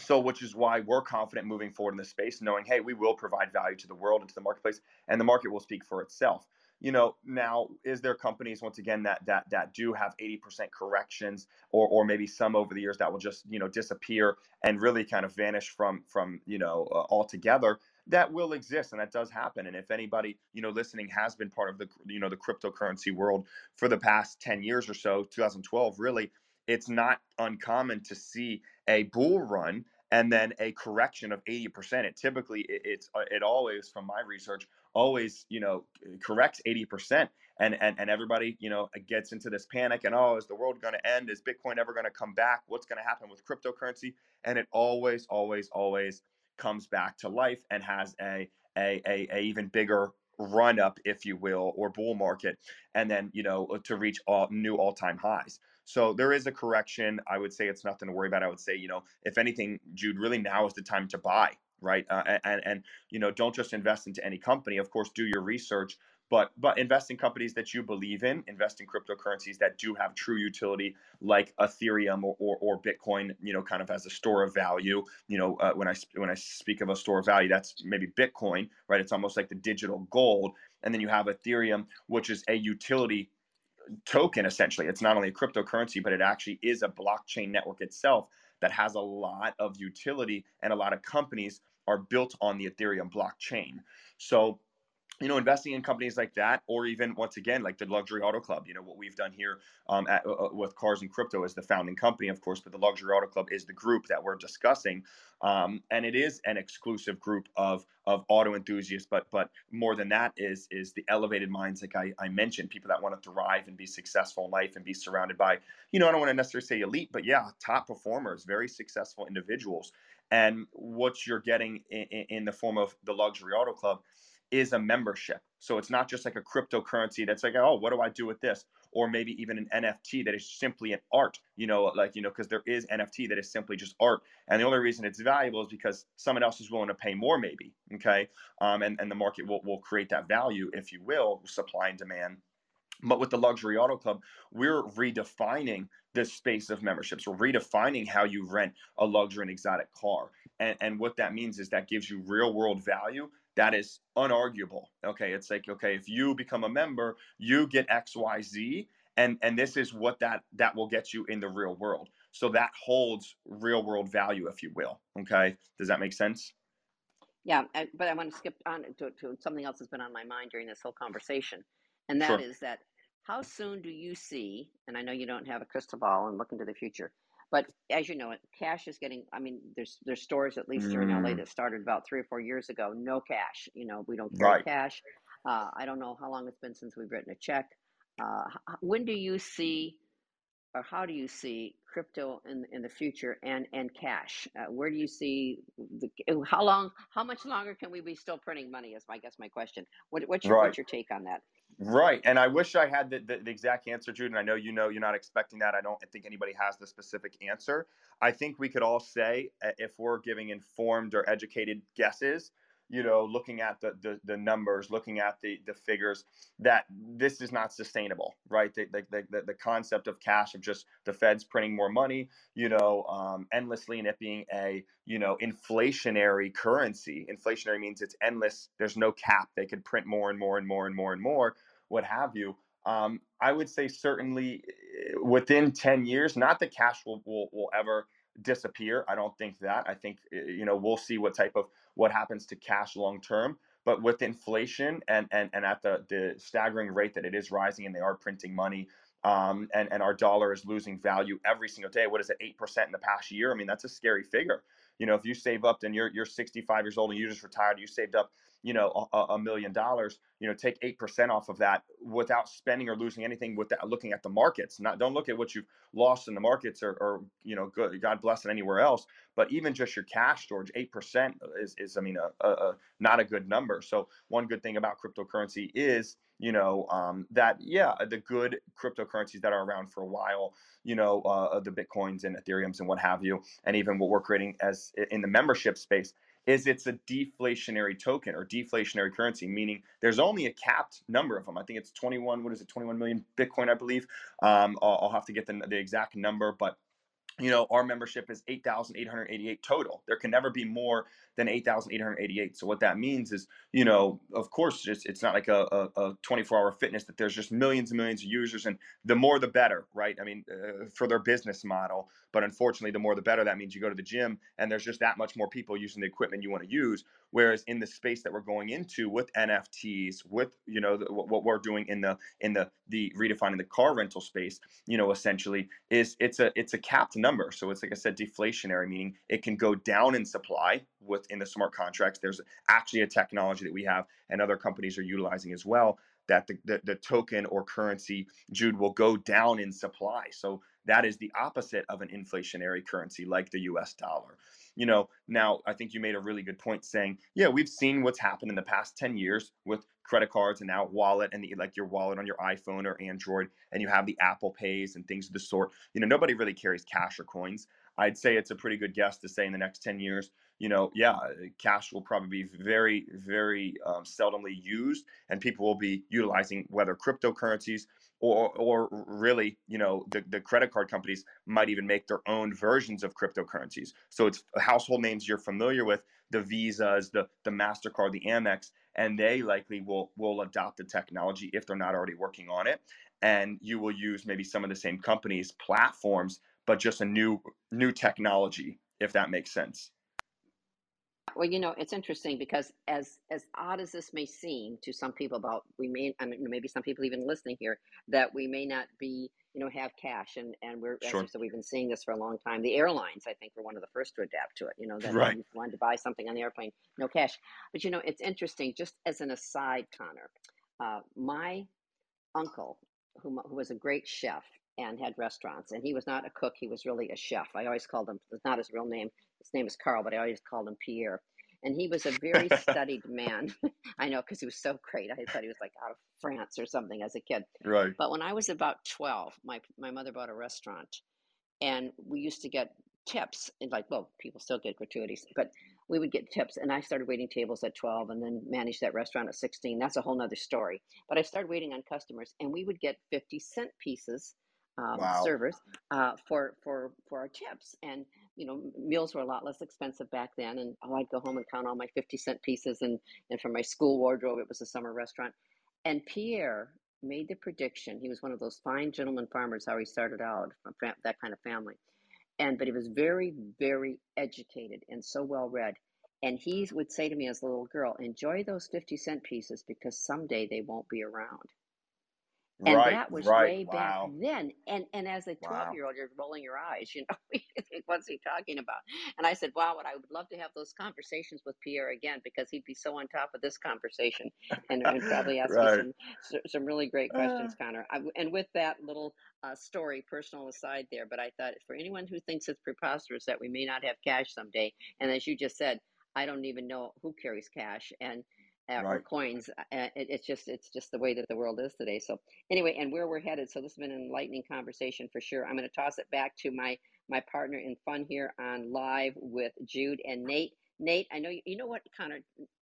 so, which is why we're confident moving forward in this space, knowing, hey, we will provide value to the world and to the marketplace, and the market will speak for itself. You know, now is there companies once again that that that do have 80% corrections, or or maybe some over the years that will just you know disappear and really kind of vanish from from you know uh, altogether? That will exist, and that does happen. And if anybody you know listening has been part of the you know the cryptocurrency world for the past 10 years or so, 2012 really, it's not uncommon to see a bull run and then a correction of 80% it typically it, it's uh, it always from my research always you know corrects 80% and and, and everybody you know gets into this panic and oh is the world going to end? Is bitcoin ever going to come back? What's going to happen with cryptocurrency? And it always always always comes back to life and has a a, a, a even bigger run up if you will or bull market and then you know to reach all new all-time highs so there is a correction. I would say it's nothing to worry about. I would say, you know, if anything, Jude, really now is the time to buy, right? Uh, and and you know, don't just invest into any company. Of course, do your research, but but invest in companies that you believe in. Invest in cryptocurrencies that do have true utility, like Ethereum or or, or Bitcoin. You know, kind of as a store of value. You know, uh, when I when I speak of a store of value, that's maybe Bitcoin, right? It's almost like the digital gold. And then you have Ethereum, which is a utility token essentially. It's not only a cryptocurrency but it actually is a blockchain network itself that has a lot of utility and a lot of companies are built on the ethereum blockchain. So you know investing in companies like that or even once again like the luxury auto club you know what we've done here um, at, uh, uh, with cars and crypto is the founding company of course but the luxury auto club is the group that we're discussing um, and it is an exclusive group of of auto enthusiasts but but more than that is is the elevated minds like I, I mentioned people that want to thrive and be successful in life and be surrounded by you know i don't want to necessarily say elite but yeah top performers very successful individuals. And what you're getting in, in the form of the luxury auto club is a membership. So it's not just like a cryptocurrency that's like, oh, what do I do with this? Or maybe even an NFT that is simply an art, you know, like, you know, because there is NFT that is simply just art. And the only reason it's valuable is because someone else is willing to pay more, maybe. Okay. Um, and, and the market will, will create that value, if you will, supply and demand. But with the Luxury Auto Club, we're redefining this space of memberships. We're redefining how you rent a luxury and exotic car. And, and what that means is that gives you real world value that is unarguable. Okay, it's like okay, if you become a member, you get X, Y, Z, and and this is what that that will get you in the real world so that holds real world value if you will okay does that make sense Yeah, I- but I want to skip on to, to something else that's been on my mind during this whole conversation, and that sure is that how soon do you see? And I know you don't have a crystal ball and look into the future, but as you know, cash is getting. I mean, there's there's stores at least here in LA mm, that started about three or four years ago. No cash. You know, we don't carry right cash. Uh, I don't know how long it's been since we've written a check. Uh, when do you see? or how do you see crypto in in the future and and cash? Uh, where do you see the how long how much longer can we be still printing money? Is my guess my question. What what's your right what's your take on that? Right. And I wish I had the, the, the exact answer, Jude. And I know you know you're not expecting that. I don't think anybody has the specific answer. I think we could all say, uh, if we're giving informed or educated guesses, you know, looking at the, the, the numbers, looking at the, the figures, that this is not sustainable, right? The, the, the, the concept of cash, of just the feds printing more money, you know, um, endlessly, and it being a, you know, inflationary currency. Inflationary means it's endless. There's no cap. They could print more and more and more and more and more what have you. Um, I would say certainly eh, within 10 years, not that cash will, will, will ever disappear. I don't think that. I think, eh, you know, we'll see what type of, what happens to cash long term. But with inflation and, and, and at the, the staggering rate that it is rising and they are printing money, um, and, and our dollar is losing value every single day. What is it, 8% in the past year? I mean, that's a scary figure. You know, if you save up and you're, you're 65 years old and you just retired, you saved up you know a, a million dollars you know take 8% off of that without spending or losing anything without looking at the markets not don't look at what you've lost in the markets or, or you know good, god bless it anywhere else but even just your cash storage 8% is, is i mean a, a, a not a good number. So one good thing about cryptocurrency is you know um, that yeah the good cryptocurrencies that are around for a while you know uh, the bitcoins and ethereums and what have you and even what we're creating as in the membership space is it's a deflationary token or deflationary currency, meaning there's only a capped number of them. I think it's 21, what is it, 21 million Bitcoin, I believe. Um, I'll, I'll have to get the, the exact number, but you know, our membership is 8,888 total. There can never be more than 8,888. So what that means is, you know, of course, it's, it's not like a, a, 24 hour fitness that there's just millions and millions of users and the more the better, right? I mean, uh, for their business model. But unfortunately, the more the better. That means you go to the gym and there's just that much more people using the equipment you want to use. Whereas in the space that we're going into with NFTs, with you know the, what we're doing in the in the the redefining the car rental space, you know, essentially is it's a it's a capped number. So it's like I said, deflationary, meaning it can go down in supply within the smart contracts. There's actually a technology that we have and other companies are utilizing as well that the, the, the, token or currency, Jude, will go down in supply. So that is the opposite of an inflationary currency like the US dollar. You know, now I think you made a really good point saying, yeah, we've seen what's happened in the past 10 years with credit cards and now wallet and the, like your wallet on your iPhone or Android, and you have the Apple Pays and things of the sort. You know, nobody really carries cash or coins. I'd say it's a pretty good guess to say in the next 10 years, you know, yeah, cash will probably be very, very um, seldomly used, and people will be utilizing whether cryptocurrencies or, or really, you know, the, the credit card companies might even make their own versions of cryptocurrencies. So it's household names you're familiar with, the Visas, the the Mastercard, the Amex, and they likely will will adopt the technology if they're not already working on it. And you will use maybe some of the same companies' platforms, but just a new new technology, if that makes sense. Well, you know, it's interesting because as as odd as this may seem to some people about we may I mean maybe some people even listening here that we may not be you know have cash and and we're Sure. said we've been seeing this for a long time. The airlines I think were one of the first to adapt to it. You know that Right. you wanted to buy something on the airplane, no cash. But you know it's interesting. Just as an aside, Connor, uh, my uncle who who was a great chef and had restaurants and he was not a cook he was really a chef. I always called him it's not his real name his name is carl but i always called him pierre. And he was a very studied man. I know because he was so great. I thought he was like out of france or something as a kid. Right. but when i was about 12 my my mother bought a restaurant and we used to get tips and like well people still get gratuities but we would get tips and i started waiting tables at 12 and then managed that restaurant at 16 that's a whole nother story. But i started waiting on customers and we would get 50 cent pieces um, Wow. servers uh, for for for our tips and you know meals were a lot less expensive back then and oh i'd go home and count all my 50 cent pieces and and for my school wardrobe it was a summer restaurant and pierre made the prediction. He was one of those fine gentleman farmers, how he started out from that kind of family. And but he was very, very educated and so well read. And he would say to me as a little girl, enjoy those 50 cent pieces because someday they won't be around. And Right, that was right. way back Wow. then. And and as a 12 Wow. year old, you're rolling your eyes, you know, what's he talking about? And I said, wow, what I would love to have those conversations with Pierre again because he'd be so on top of this conversation and, and probably ask Right. some some really great Uh, questions, Connor. I, and with that little uh, story, personal aside there, but I thought for anyone who thinks it's preposterous that we may not have cash someday, and as you just said, I don't even know who carries cash and uh, or Right. coins. Uh, it, it's just it's just the way that the world is today. So anyway, and where we're headed. So this has been an enlightening conversation for sure. I'm going to toss it back to my my partner in fun here on live with Jude and Nate. Nate, I know you, you know what Connor.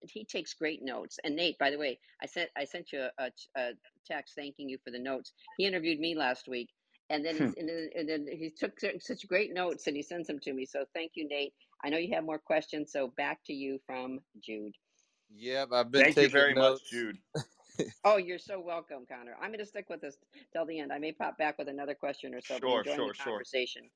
He takes great notes. And Nate, by the way, I sent I sent you a, a text thanking you for the notes. He interviewed me last week, and then he's, and, then, and then he took such great notes and he sends them to me. So thank you, Nate. I know you have more questions. So back to you from Jude. Yep, I've been Thank you taking very notes. much, Jude. Oh, you're so welcome, Connor. I'm going to stick with this till the end. I may pop back with another question or so. Sure, sure, the sure. conversation.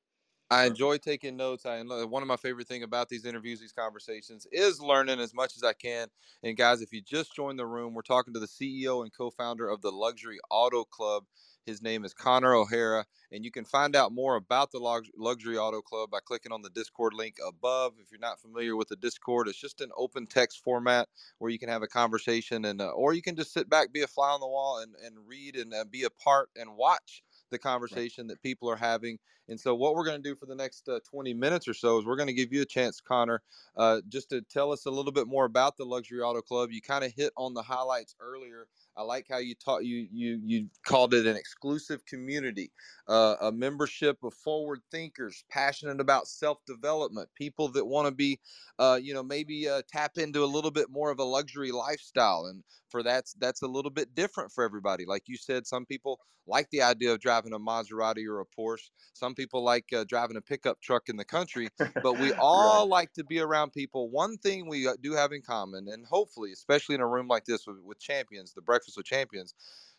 I enjoy taking notes. I one of my favorite thing about these interviews, these conversations, is learning as much as I can. And guys, if you just joined the room, we're talking to the CEO and co-founder of the Luxury Auto Club. His name is Connor O'Hara, and you can find out more about the Lux- Luxury Auto Club by clicking on the Discord link above. If you're not familiar with the Discord, it's just an open text format where you can have a conversation, and uh, or you can just sit back, be a fly on the wall, and and read and uh, be a part and watch the conversation that people are having. And so, what we're going to do for the next uh, 20 minutes or so is we're going to give you a chance, Connor, uh, just to tell us a little bit more about the Luxury Auto Club. You kind of hit on the highlights earlier. I like how you taught you you you called it an exclusive community, uh, a membership of forward thinkers, passionate about self development, people that want to be, uh, you know, maybe uh, tap into a little bit more of a luxury lifestyle. And for that's that's a little bit different for everybody. Like you said, some people like the idea of driving a Maserati or a Porsche. Some people like uh, driving a pickup truck in the country, but we all like to be around people. One thing we uh, do have in common, and hopefully, especially in a room like this with, with champions, the Breakfast with Champions,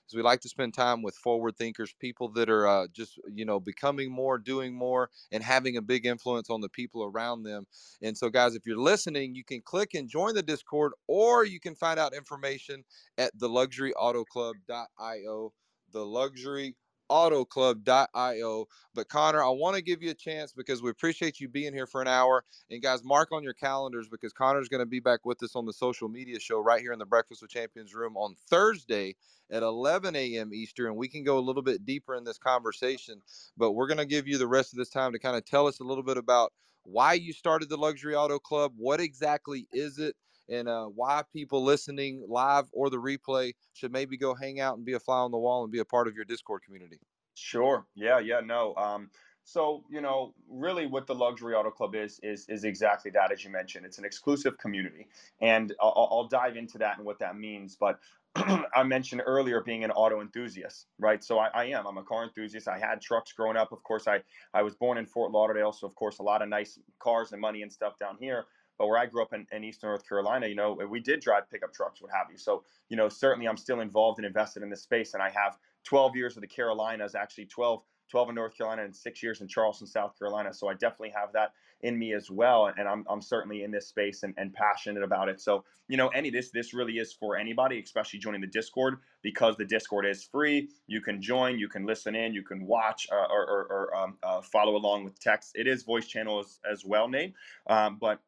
is we like to spend time with forward thinkers, people that are uh, just you know becoming more, doing more, and having a big influence on the people around them. And so, guys, if you're listening, you can click and join the Discord, or you can find out information at theluxuryautoclub.io. The luxury autoclub.io. But Connor, I want to give you a chance because we appreciate you being here for an hour. And guys, mark on your calendars because Connor's going to be back with us on the social media show right here in the Breakfast with Champions room on Thursday at 11 a.m. Eastern. And we can go a little bit deeper in this conversation. But we're going to give you the rest of this time to kind of tell us a little bit about why you started the Luxury Auto Club. What exactly is it? And uh, why people listening live or the replay should maybe go hang out and be a fly on the wall and be a part of your Discord community. Sure. Yeah. Yeah. No. Um, so you know, really, what the Luxury Auto Club is is is exactly that, as you mentioned. It's an exclusive community, and I'll, I'll- dive into that and what that means. But I mentioned earlier being an auto enthusiast, right? So I, I am. I'm a car enthusiast. I had trucks growing up. Of course, I I was born in Fort Lauderdale, so of course, a lot of nice cars and money and stuff down here. But where I grew up in, in Eastern North Carolina, you know, we did drive pickup trucks, what have you. So you know, certainly, I'm still involved and invested in this space, and I have 12 years of the Carolinas, actually 12, 12 in North Carolina and six years in Charleston, South Carolina. So I definitely have that in me as well. And I'm, I'm certainly in this space and, and passionate about it. So, you know, any this, this really is for anybody, especially joining the Discord because the Discord is free. You can join, you can listen in, you can watch uh, or, or, or um, uh, follow along with text. It is voice channels as, well, Nate. Um, but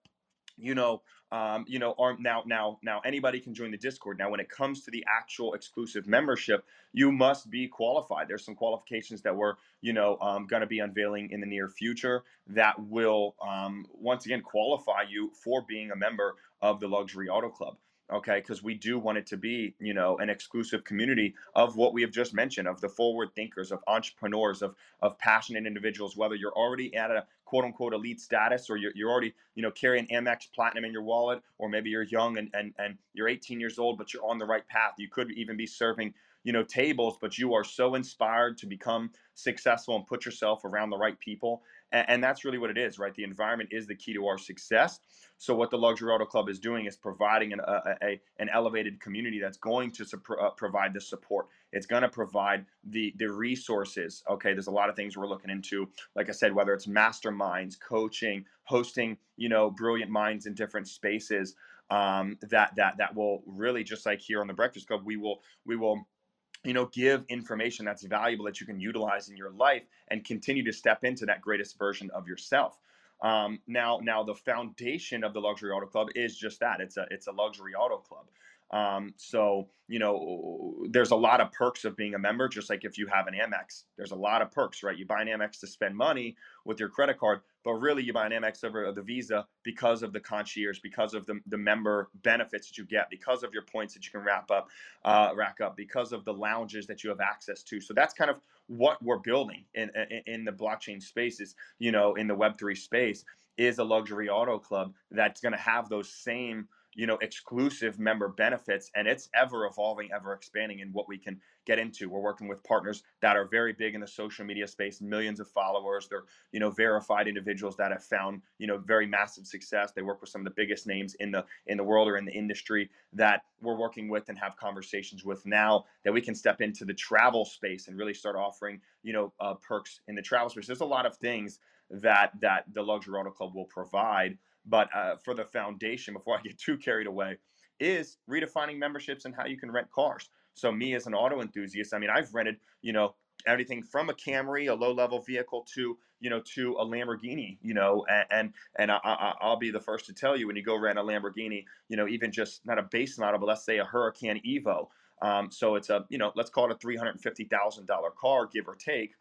you know, um, you know, are now now now anybody can join the Discord. Now, when it comes to the actual exclusive membership, you must be qualified. There's some qualifications that we're you know um, going to be unveiling in the near future that will um, once again qualify you for being a member of the Luxury Auto Club. Okay, because we do want it to be, you know, an exclusive community of what we have just mentioned, of the forward thinkers, of entrepreneurs, of of passionate individuals. Whether you're already at a quote unquote elite status, or you're, you're already, you know, carrying Amex Platinum in your wallet, or maybe you're young and and and you're 18 years old, but you're on the right path. You could even be serving, you know, tables, but you are so inspired to become successful and put yourself around the right people and, and that's really what it is, right? The environment is the key to our success. So what the Luxury Auto Club is doing is providing an, a, a an elevated community that's going to uh, provide the support. It's going to provide the the resources. Okay, there's a lot of things we're looking into. Like I said, whether it's masterminds, coaching, hosting, you know, brilliant minds in different spaces. Um, that that that will really just like here on the Breakfast Club, we will we will you know give information that's valuable that you can utilize in your life and continue to step into that greatest version of yourself. Um, now now the foundation of the luxury auto club is just that. It's a it's a luxury auto club um, so you know there's a lot of perks of being a member just like if you have an amex. There's a lot of perks right? You buy an amex to spend money with your credit card but really you buy an amex over the visa because of the concierge because of the, the member benefits that you get because of your points that you can wrap up uh, rack up because of the lounges that you have access to. So that's kind of what we're building in, in, in the blockchain spaces you know in the web3 space is a luxury auto club that's going to have those same you know exclusive member benefits and it's ever evolving ever expanding in what we can get into. We're working with partners that are very big in the social media space millions of followers. They're you know verified individuals that have found you know very massive success. They work with some of the biggest names in the in the world or in the industry that we're working with and have conversations with now that we can step into the travel space and really start offering you know uh, perks in the travel space. There's a lot of things that that the luxury auto club will provide but uh, for the foundation, before I get too carried away, is redefining memberships and how you can rent cars. So me as an auto enthusiast, I mean, I've rented, you know, everything from a Camry, a low-level vehicle, to you know, to a Lamborghini, you know, and and, and I, will be the first to tell you when you go rent a Lamborghini, you know, even just not a base model, but let's say a Huracan Evo. Um, so it's a, you know, let's call it a three hundred fifty thousand dollar car, give or take.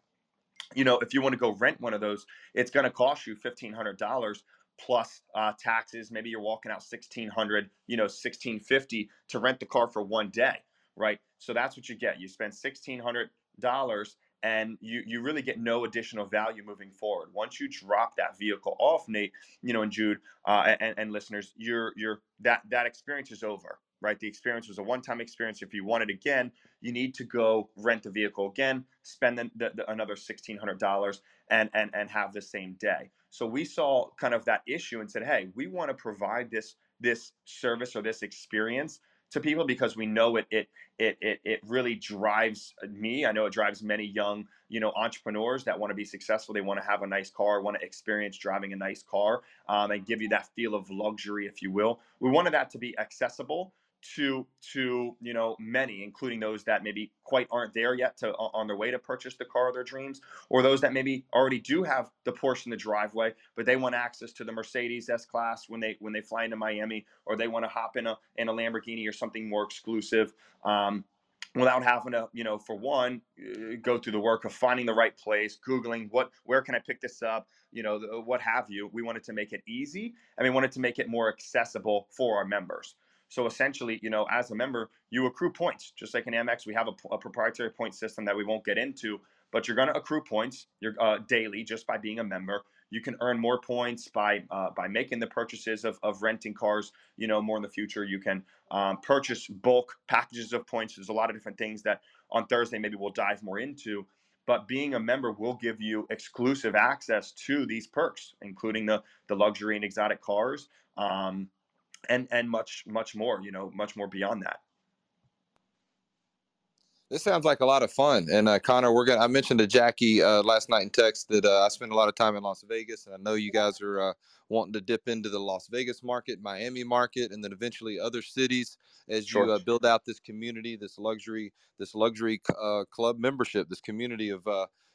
You know, if you want to go rent one of those, it's going to cost you fifteen hundred dollars plus uh, taxes. Maybe you're walking out 1600, you know, 1650 to rent the car for one day, right? So that's what you get. You spend $1,600 and you, you really get no additional value moving forward. Once you drop that vehicle off, Nate, you know, and Jude uh, and, and listeners, you're, you're, that, that experience is over, right? The experience was a one-time experience. If you want it again, you need to go rent the vehicle again, spend the, the, the another $1,600 and, and, and have the same day. So we saw kind of that issue and said, hey, we want to provide this this service or this experience to people because we know it it it it, it really drives me. I know it drives many young you know entrepreneurs that want to be successful. They want to have a nice car, want to experience driving a nice car, um, and give you that feel of luxury, if you will. We wanted that to be accessible to to you know many including those that maybe quite aren't there yet to on their way to purchase the car of their dreams or those that maybe already do have the Porsche in the driveway but they want access to the Mercedes S class when they when they fly into Miami or they want to hop in a in a Lamborghini or something more exclusive um, without having to you know for one uh, go through the work of finding the right place googling what where can i pick this up you know what have you. We wanted to make it easy and we wanted to make it more accessible for our members so essentially, you know, as a member, you accrue points. Just like in Amex, we have a, a proprietary point system that we won't get into, but you're going to accrue points you're, uh, daily just by being a member. You can earn more points by uh, by making the purchases of, of renting cars. You know, more in the future, you can um, purchase bulk packages of points. There's a lot of different things that on Thursday maybe we'll dive more into but being a member will give you exclusive access to these perks, including the the luxury and exotic cars, um, and and much much more you know much more beyond that this sounds like a lot of fun and uh, connor we're gonna i mentioned to jackie uh, last night in text that uh, i spend a lot of time in las vegas and i know you guys are uh, wanting to dip into the las vegas market miami market and then eventually other cities as sure. you uh, build out this community this luxury this luxury uh, club membership this community of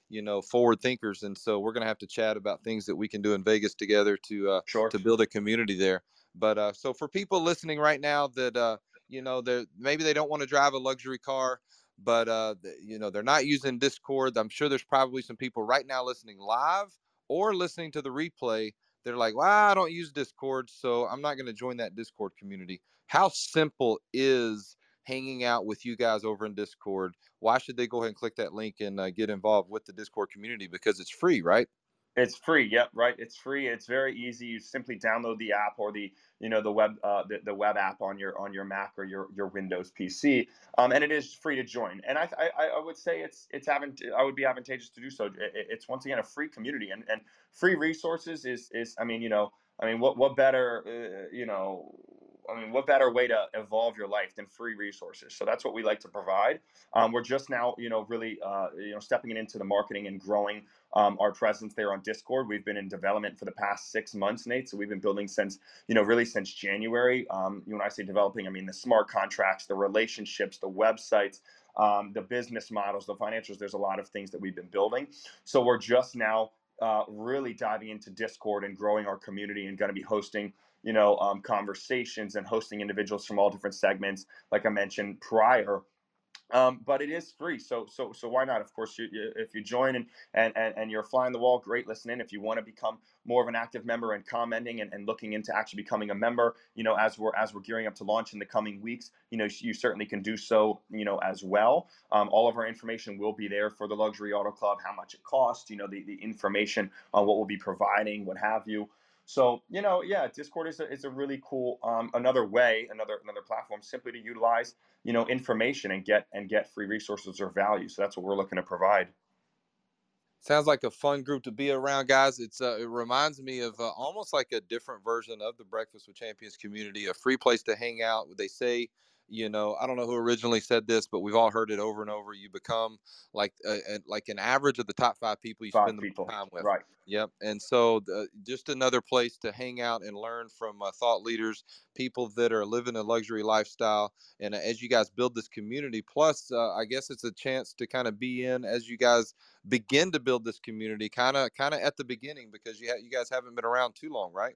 you know forward thinkers and so we're going to have to chat about things that we can do in vegas together to sure. to build a community there but uh, so for people listening right now that uh, you know they maybe they don't want to drive a luxury car, but uh, you know they're not using Discord. I'm sure there's probably some people right now listening live or listening to the replay. They're like, well, I don't use Discord, so I'm not going to join that Discord community. How simple is hanging out with you guys over in Discord? Why should they go ahead and click that link and uh, get involved with the Discord community? Because it's free, right? It's free. Yep, right. It's free. It's very easy. You simply download the app or the you know the web uh, the, the web app on your on your Mac or your your Windows PC, um, and it is free to join. And I, I I would say it's it's having I would be advantageous to do so. It, it's once again a free community and and free resources is is I mean you know I mean what what better uh, you know I mean, what better way to evolve your life than free resources? So that's what we like to provide. Um, we're just now, you know, really, uh, you know, stepping into the marketing and growing um, our presence there on Discord. We've been in development for the past six months, Nate. So we've been building since, you know, really since January. Um, when I say developing, I mean the smart contracts, the relationships, the websites. Um, the business models, the financials, there's a lot of things that we've been building. So we're just now uh, really diving into Discord and growing our community and going to be hosting you know, um, conversations and hosting individuals from all different segments, like I mentioned prior. Um, but it is free, so so so why not? Of course, you, you, if you join and, and and you're flying the wall, great. Listening. If you want to become more of an active member and commenting and, and looking into actually becoming a member, you know, as we're as we're gearing up to launch in the coming weeks, you know, you certainly can do so, you know, as well. Um, all of our information will be there for the Luxury Auto Club, how much it costs, you know, the the information on what we'll be providing, what have you. So you know, yeah, Discord is a, is a really cool um, another way, another another platform simply to utilize you know information and get and get free resources or value. So that's what we're looking to provide. Sounds like a fun group to be around, guys. It's uh, it reminds me of uh, almost like a different version of the Breakfast with Champions community, a free place to hang out. Would they say you know i don't know who originally said this but we've all heard it over and over you become like a, a like an average of the top five people you five spend people. the time with right yep and so the, just another place to hang out and learn from uh, thought leaders people that are living a luxury lifestyle and uh, as you guys build this community plus uh, i guess it's a chance to kind of be in as you guys begin to build this community kind of kind of at the beginning because you ha- you guys haven't been around too long right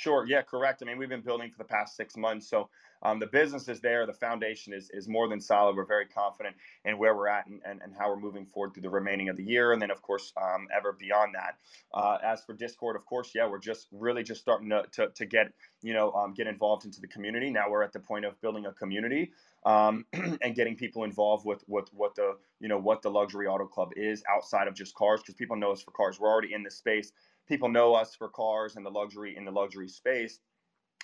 Sure. Yeah, correct. I mean, we've been building for the past six months. So um, the business is there. The foundation is, is more than solid. We're very confident in where we're at and, and, and how we're moving forward through the remaining of the year. And then, of course, um, ever beyond that. Uh, as for Discord, of course, yeah, we're just really just starting to, to, to get, you know, um, get involved into the community. Now we're at the point of building a community um, and getting people involved with, with what the, you know, what the luxury auto club is outside of just cars because people know us for cars. We're already in this space people know us for cars and the luxury in the luxury space,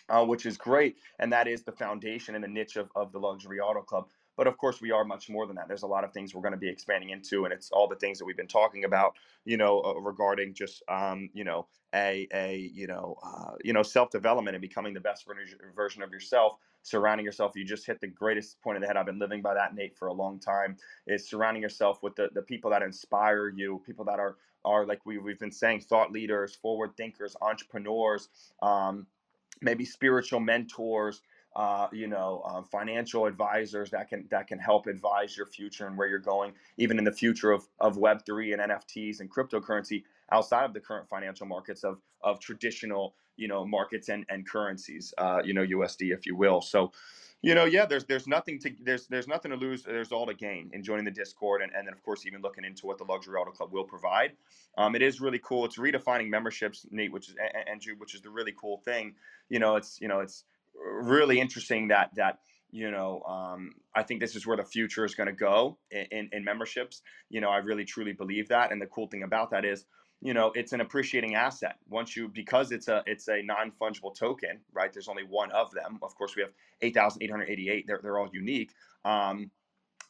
uh, which is great. And that is the foundation and the niche of, of the luxury auto club. But of course, we are much more than that. There's a lot of things we're going to be expanding into, and it's all the things that we've been talking about, you know, uh, regarding just, um, you know, a, a, you know, uh, you know, self development and becoming the best version of yourself. Surrounding yourself, you just hit the greatest point of the head. I've been living by that, Nate, for a long time. Is surrounding yourself with the the people that inspire you, people that are are like we, we've been saying thought leaders forward thinkers entrepreneurs um, maybe spiritual mentors uh, you know uh, financial advisors that can that can help advise your future and where you're going even in the future of, of web3 and nfts and cryptocurrency outside of the current financial markets of of traditional you know markets and and currencies uh, you know usd if you will so you know, yeah, there's there's nothing to there's there's nothing to lose. There's all to gain in joining the Discord, and, and then of course even looking into what the Luxury Auto Club will provide. Um, it is really cool. It's redefining memberships, Nate, which is and Jude, which is the really cool thing. You know, it's you know it's really interesting that that you know um, i think this is where the future is going to go in, in, in memberships. You know i really truly believe that and the cool thing about that is you know it's an appreciating asset. Once you because it's a it's a non-fungible token right there's only one of them. Of course we have 8888 they're, they're all unique. Um,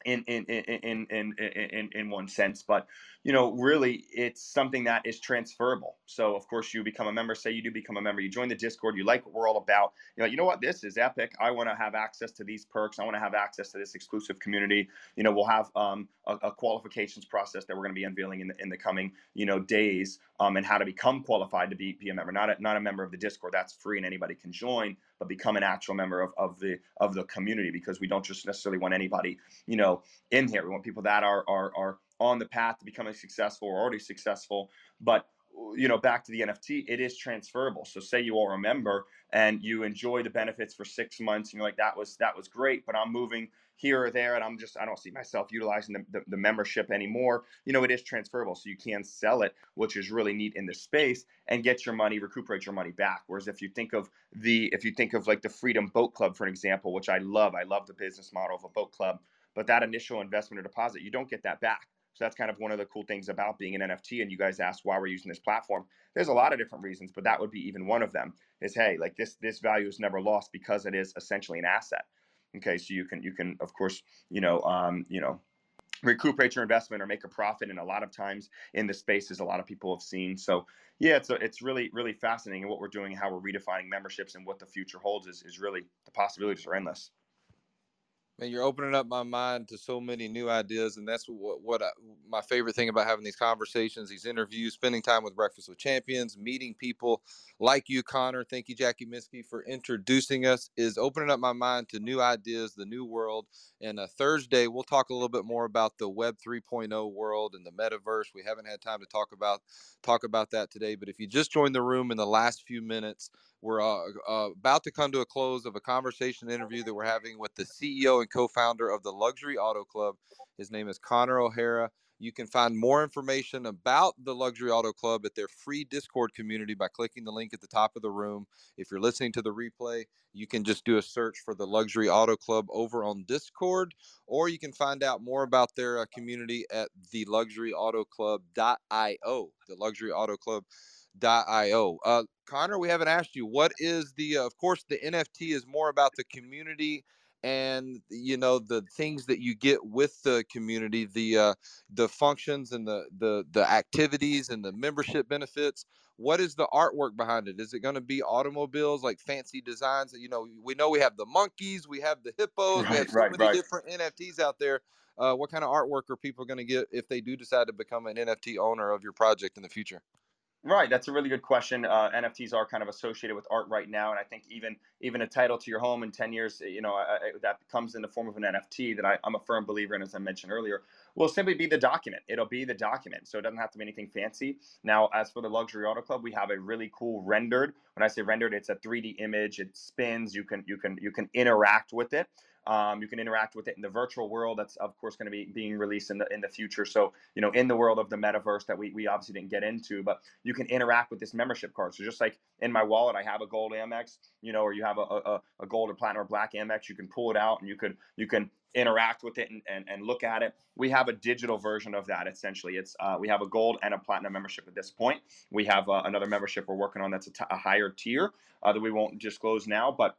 in in in in in in one sense but you know really it's something that is transferable. So of course you become a member say you do become a member you join the discord you like what we're all about you know you know what? This is epic. I want to have access to these perks. I want to have access to this exclusive community. You know we'll have um, a, a, qualifications process that we're going to be unveiling in the, in the coming you know days um, and how to become qualified to be, be a member. Not a, not a member of the discord. That's free and anybody can join but become an actual member of, of the of the community because we don't just necessarily want anybody you know in here. We want people that are are are on the path to becoming successful or already successful. But you know back to the nft it is transferable. So say you all remember and you enjoy the benefits for six months and you're like that was that was great but i'm moving here or there and i'm just i don't see myself utilizing the, the, the, membership anymore you know it is transferable so you can sell it which is really neat in this space and get your money recuperate your money back whereas if you think of the if you think of like the freedom boat club for an example which i love i love the business model of a boat club but that initial investment or deposit you don't get that back So that's kind of one of the cool things about being an NFT. And you guys asked why we're using this platform. There's a lot of different reasons, but that would be even one of them. Is hey, like this this value is never lost because it is essentially an asset. Okay, so you can you can of course you know um, you know recuperate your investment or make a profit and a lot of times in the spaces a lot of people have seen. So yeah it's a, it's really really fascinating and what we're doing how we're redefining memberships and what the future holds is, is really the possibilities are endless Man, you're opening up my mind to so many new ideas, and that's what what I, my favorite thing about having these conversations, these interviews, spending time with Breakfast with Champions, meeting people like you, Connor. Thank you, Jackie Miskey, for introducing us. Is opening up my mind to new ideas, the new world. And uh, Thursday, we'll talk a little bit more about the Web 3.0 world and the metaverse. We haven't had time to talk about talk about that today, but if you just joined the room in the last few minutes. We're uh, uh, about to come to a close of a conversation interview that we're having with the CEO and co founder of the Luxury Auto Club. His name is Connor O'Hara. You can find more information about the Luxury Auto Club at their free Discord community by clicking the link at the top of the room. If you're listening to the replay, you can just do a search for the Luxury Auto Club over on Discord, or you can find out more about their uh, community at theluxuryautoclub.io. The Luxury Auto Club io. Uh, Connor, we haven't asked you what is the, uh, of course, the NFT is more about the community and you know the things that you get with the community the uh the functions and the the the activities and the membership benefits what is the artwork behind it is it going to be automobiles like fancy designs you know we know we have the monkeys we have the hippos right, we have so right, many right. different nfts out there uh, what kind of artwork are people going to get if they do decide to become an nft owner of your project in the future Right, that's a really good question. Uh, NFTs are kind of associated with art right now, and I think even even a title to your home in ten years, you know, I, I, that comes in the form of an NFT that I, am a firm believer in, as I mentioned earlier, will simply be the document. It'll be the document, so it doesn't have to be anything fancy. Now, as for the Luxury Auto Club, we have a really cool rendered. When I say rendered, it's a 3D image. It spins. You can you can you can interact with it. Um, you can interact with it in the virtual world. That's of course going to be being released in the in the future. So you know, in the world of the metaverse that we we obviously didn't get into, but you can interact with this membership card. So just like in my wallet, I have a gold Amex, you know, or you have a a, a gold or platinum or black Amex, you can pull it out and you can you can interact with it and, and, and look at it. We have a digital version of that. Essentially, it's uh, we have a gold and a platinum membership at this point. We have uh, another membership we're working on that's a, t- a higher tier uh, that we won't disclose now, but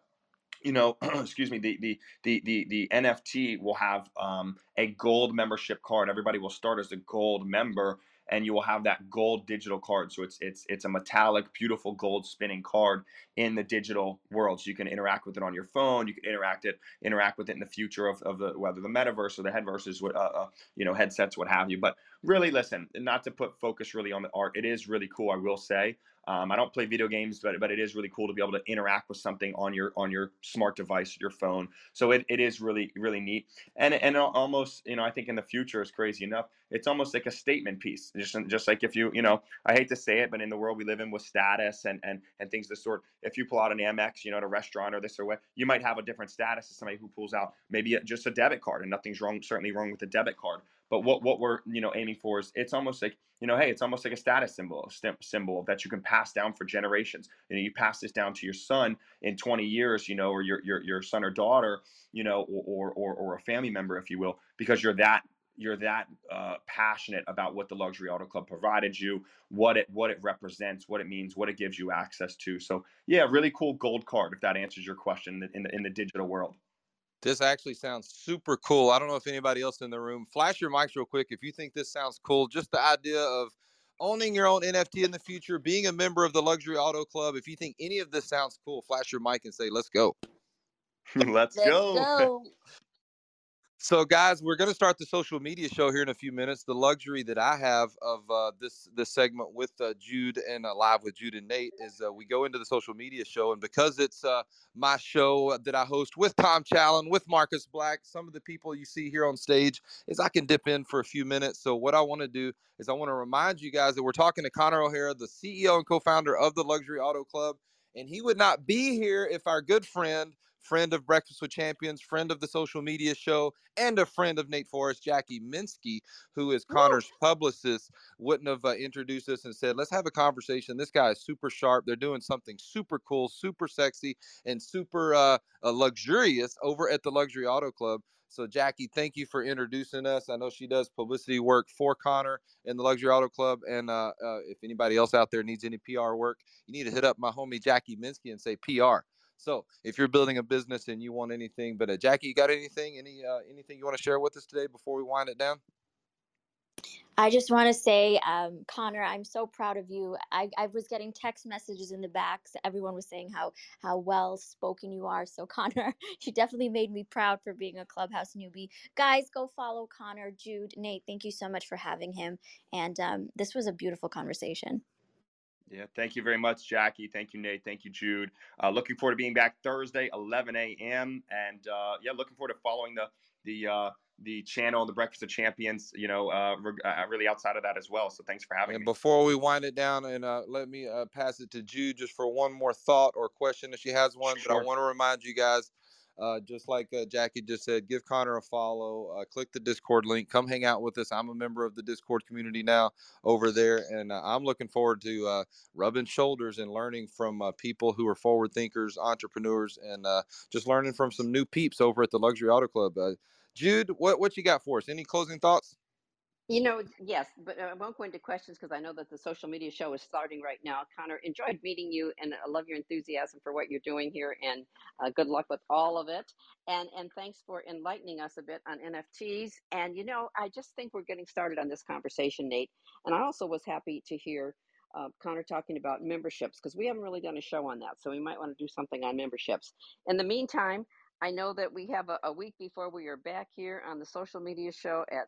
you know, excuse me, the, the the the the NFT will have um, a gold membership card. Everybody will start as a gold member, and you will have that gold digital card. So it's it's it's a metallic, beautiful gold spinning card in the digital world. So you can interact with it on your phone. You can interact it interact with it in the future of, of the whether the metaverse or the headverses, uh, uh, you know, headsets, what have you. But really, listen, not to put focus really on the art. It is really cool. I will say. Um, I don't play video games, but but it is really cool to be able to interact with something on your on your smart device, your phone. So it, it is really really neat, and and almost you know I think in the future is crazy enough. It's almost like a statement piece, just just like if you you know I hate to say it, but in the world we live in with status and and and things of the sort, if you pull out an Amex, you know, at a restaurant or this or what, you might have a different status as somebody who pulls out maybe just a debit card, and nothing's wrong certainly wrong with a debit card. But what what we're you know aiming for is it's almost like you know hey it's almost like a status symbol symbol that you can pass down for generations. You know you pass this down to your son in 20 years, you know, or your your your son or daughter, you know, or or or a family member, if you will, because you're that you're that uh, passionate about what the luxury auto club provided you what it what it represents what it means what it gives you access to so yeah really cool gold card if that answers your question in the, in the digital world this actually sounds super cool. I don't know if anybody else in the room, flash your mics real quick if you think this sounds cool. Just the idea of owning your own NFT in the future, being a member of the Luxury Auto Club. If you think any of this sounds cool, flash your mic and say, let's go. let's, let's go. go. So, guys, we're going to start the social media show here in a few minutes. The luxury that I have of uh, this this segment with uh, Jude and uh, live with Jude and Nate is uh, we go into the social media show, and because it's uh, my show that I host with Tom Challen, with Marcus Black, some of the people you see here on stage, is I can dip in for a few minutes. So, what I want to do is I want to remind you guys that we're talking to Connor O'Hara, the CEO and co-founder of the Luxury Auto Club, and he would not be here if our good friend friend of Breakfast with Champions, friend of the social media show, and a friend of Nate Forrest, Jackie Minsky, who is Conor's publicist, wouldn't have uh, introduced us and said, let's have a conversation. This guy is super sharp. They're doing something super cool, super sexy, and super uh, uh, luxurious over at the Luxury Auto Club. So, Jackie, thank you for introducing us. I know she does publicity work for Connor in the Luxury Auto Club. And uh, uh, if anybody else out there needs any PR work, you need to hit up my homie Jackie Minsky and say PR. So, if you're building a business and you want anything, but uh, Jackie, you got anything, any uh, anything you want to share with us today before we wind it down? I just want to say, um, Conor, I'm so proud of you. I, I was getting text messages in the back. So everyone was saying how how well spoken you are. So Connor, you definitely made me proud for being a clubhouse newbie. Guys, go follow Connor, Jude, Nate. Thank you so much for having him. And um, this was a beautiful conversation. Yeah, thank you very much, Jackie. Thank you, Nate. Thank you, Jude. Uh, looking forward to being back Thursday, 11 a.m. And uh, yeah, looking forward to following the the uh, the channel, the Breakfast of Champions, you know, uh, uh, really outside of that as well. So thanks for having me. and me. before we wind it down, and uh, let me uh, pass it to Jude just for one more thought or question if she has one. Sure. But I want to remind you guys, uh, just like uh, Jackie just said, give Connor a follow. Uh, click the Discord link. Come hang out with us. I'm a member of the Discord community now over there, and uh, I'm looking forward to uh, rubbing shoulders and learning from people who are forward thinkers, entrepreneurs, and just learning from some new peeps over at the Luxury Auto Club. Jude, what what you got for us? Any closing thoughts? You know, yes, but I won't go into questions because I know that the social media show is starting right now. Connor, enjoyed meeting you, and I love your enthusiasm for what you're doing here, and uh, good luck with all of it. And and thanks for enlightening us a bit on NFTs. And you know, I just think we're getting started on this conversation, Nate. And I also was happy to hear uh, Conor talking about memberships because we haven't really done a show on that, so we might want to do something on memberships. In the meantime, I know that we have a, a week before we are back here on the social media show at.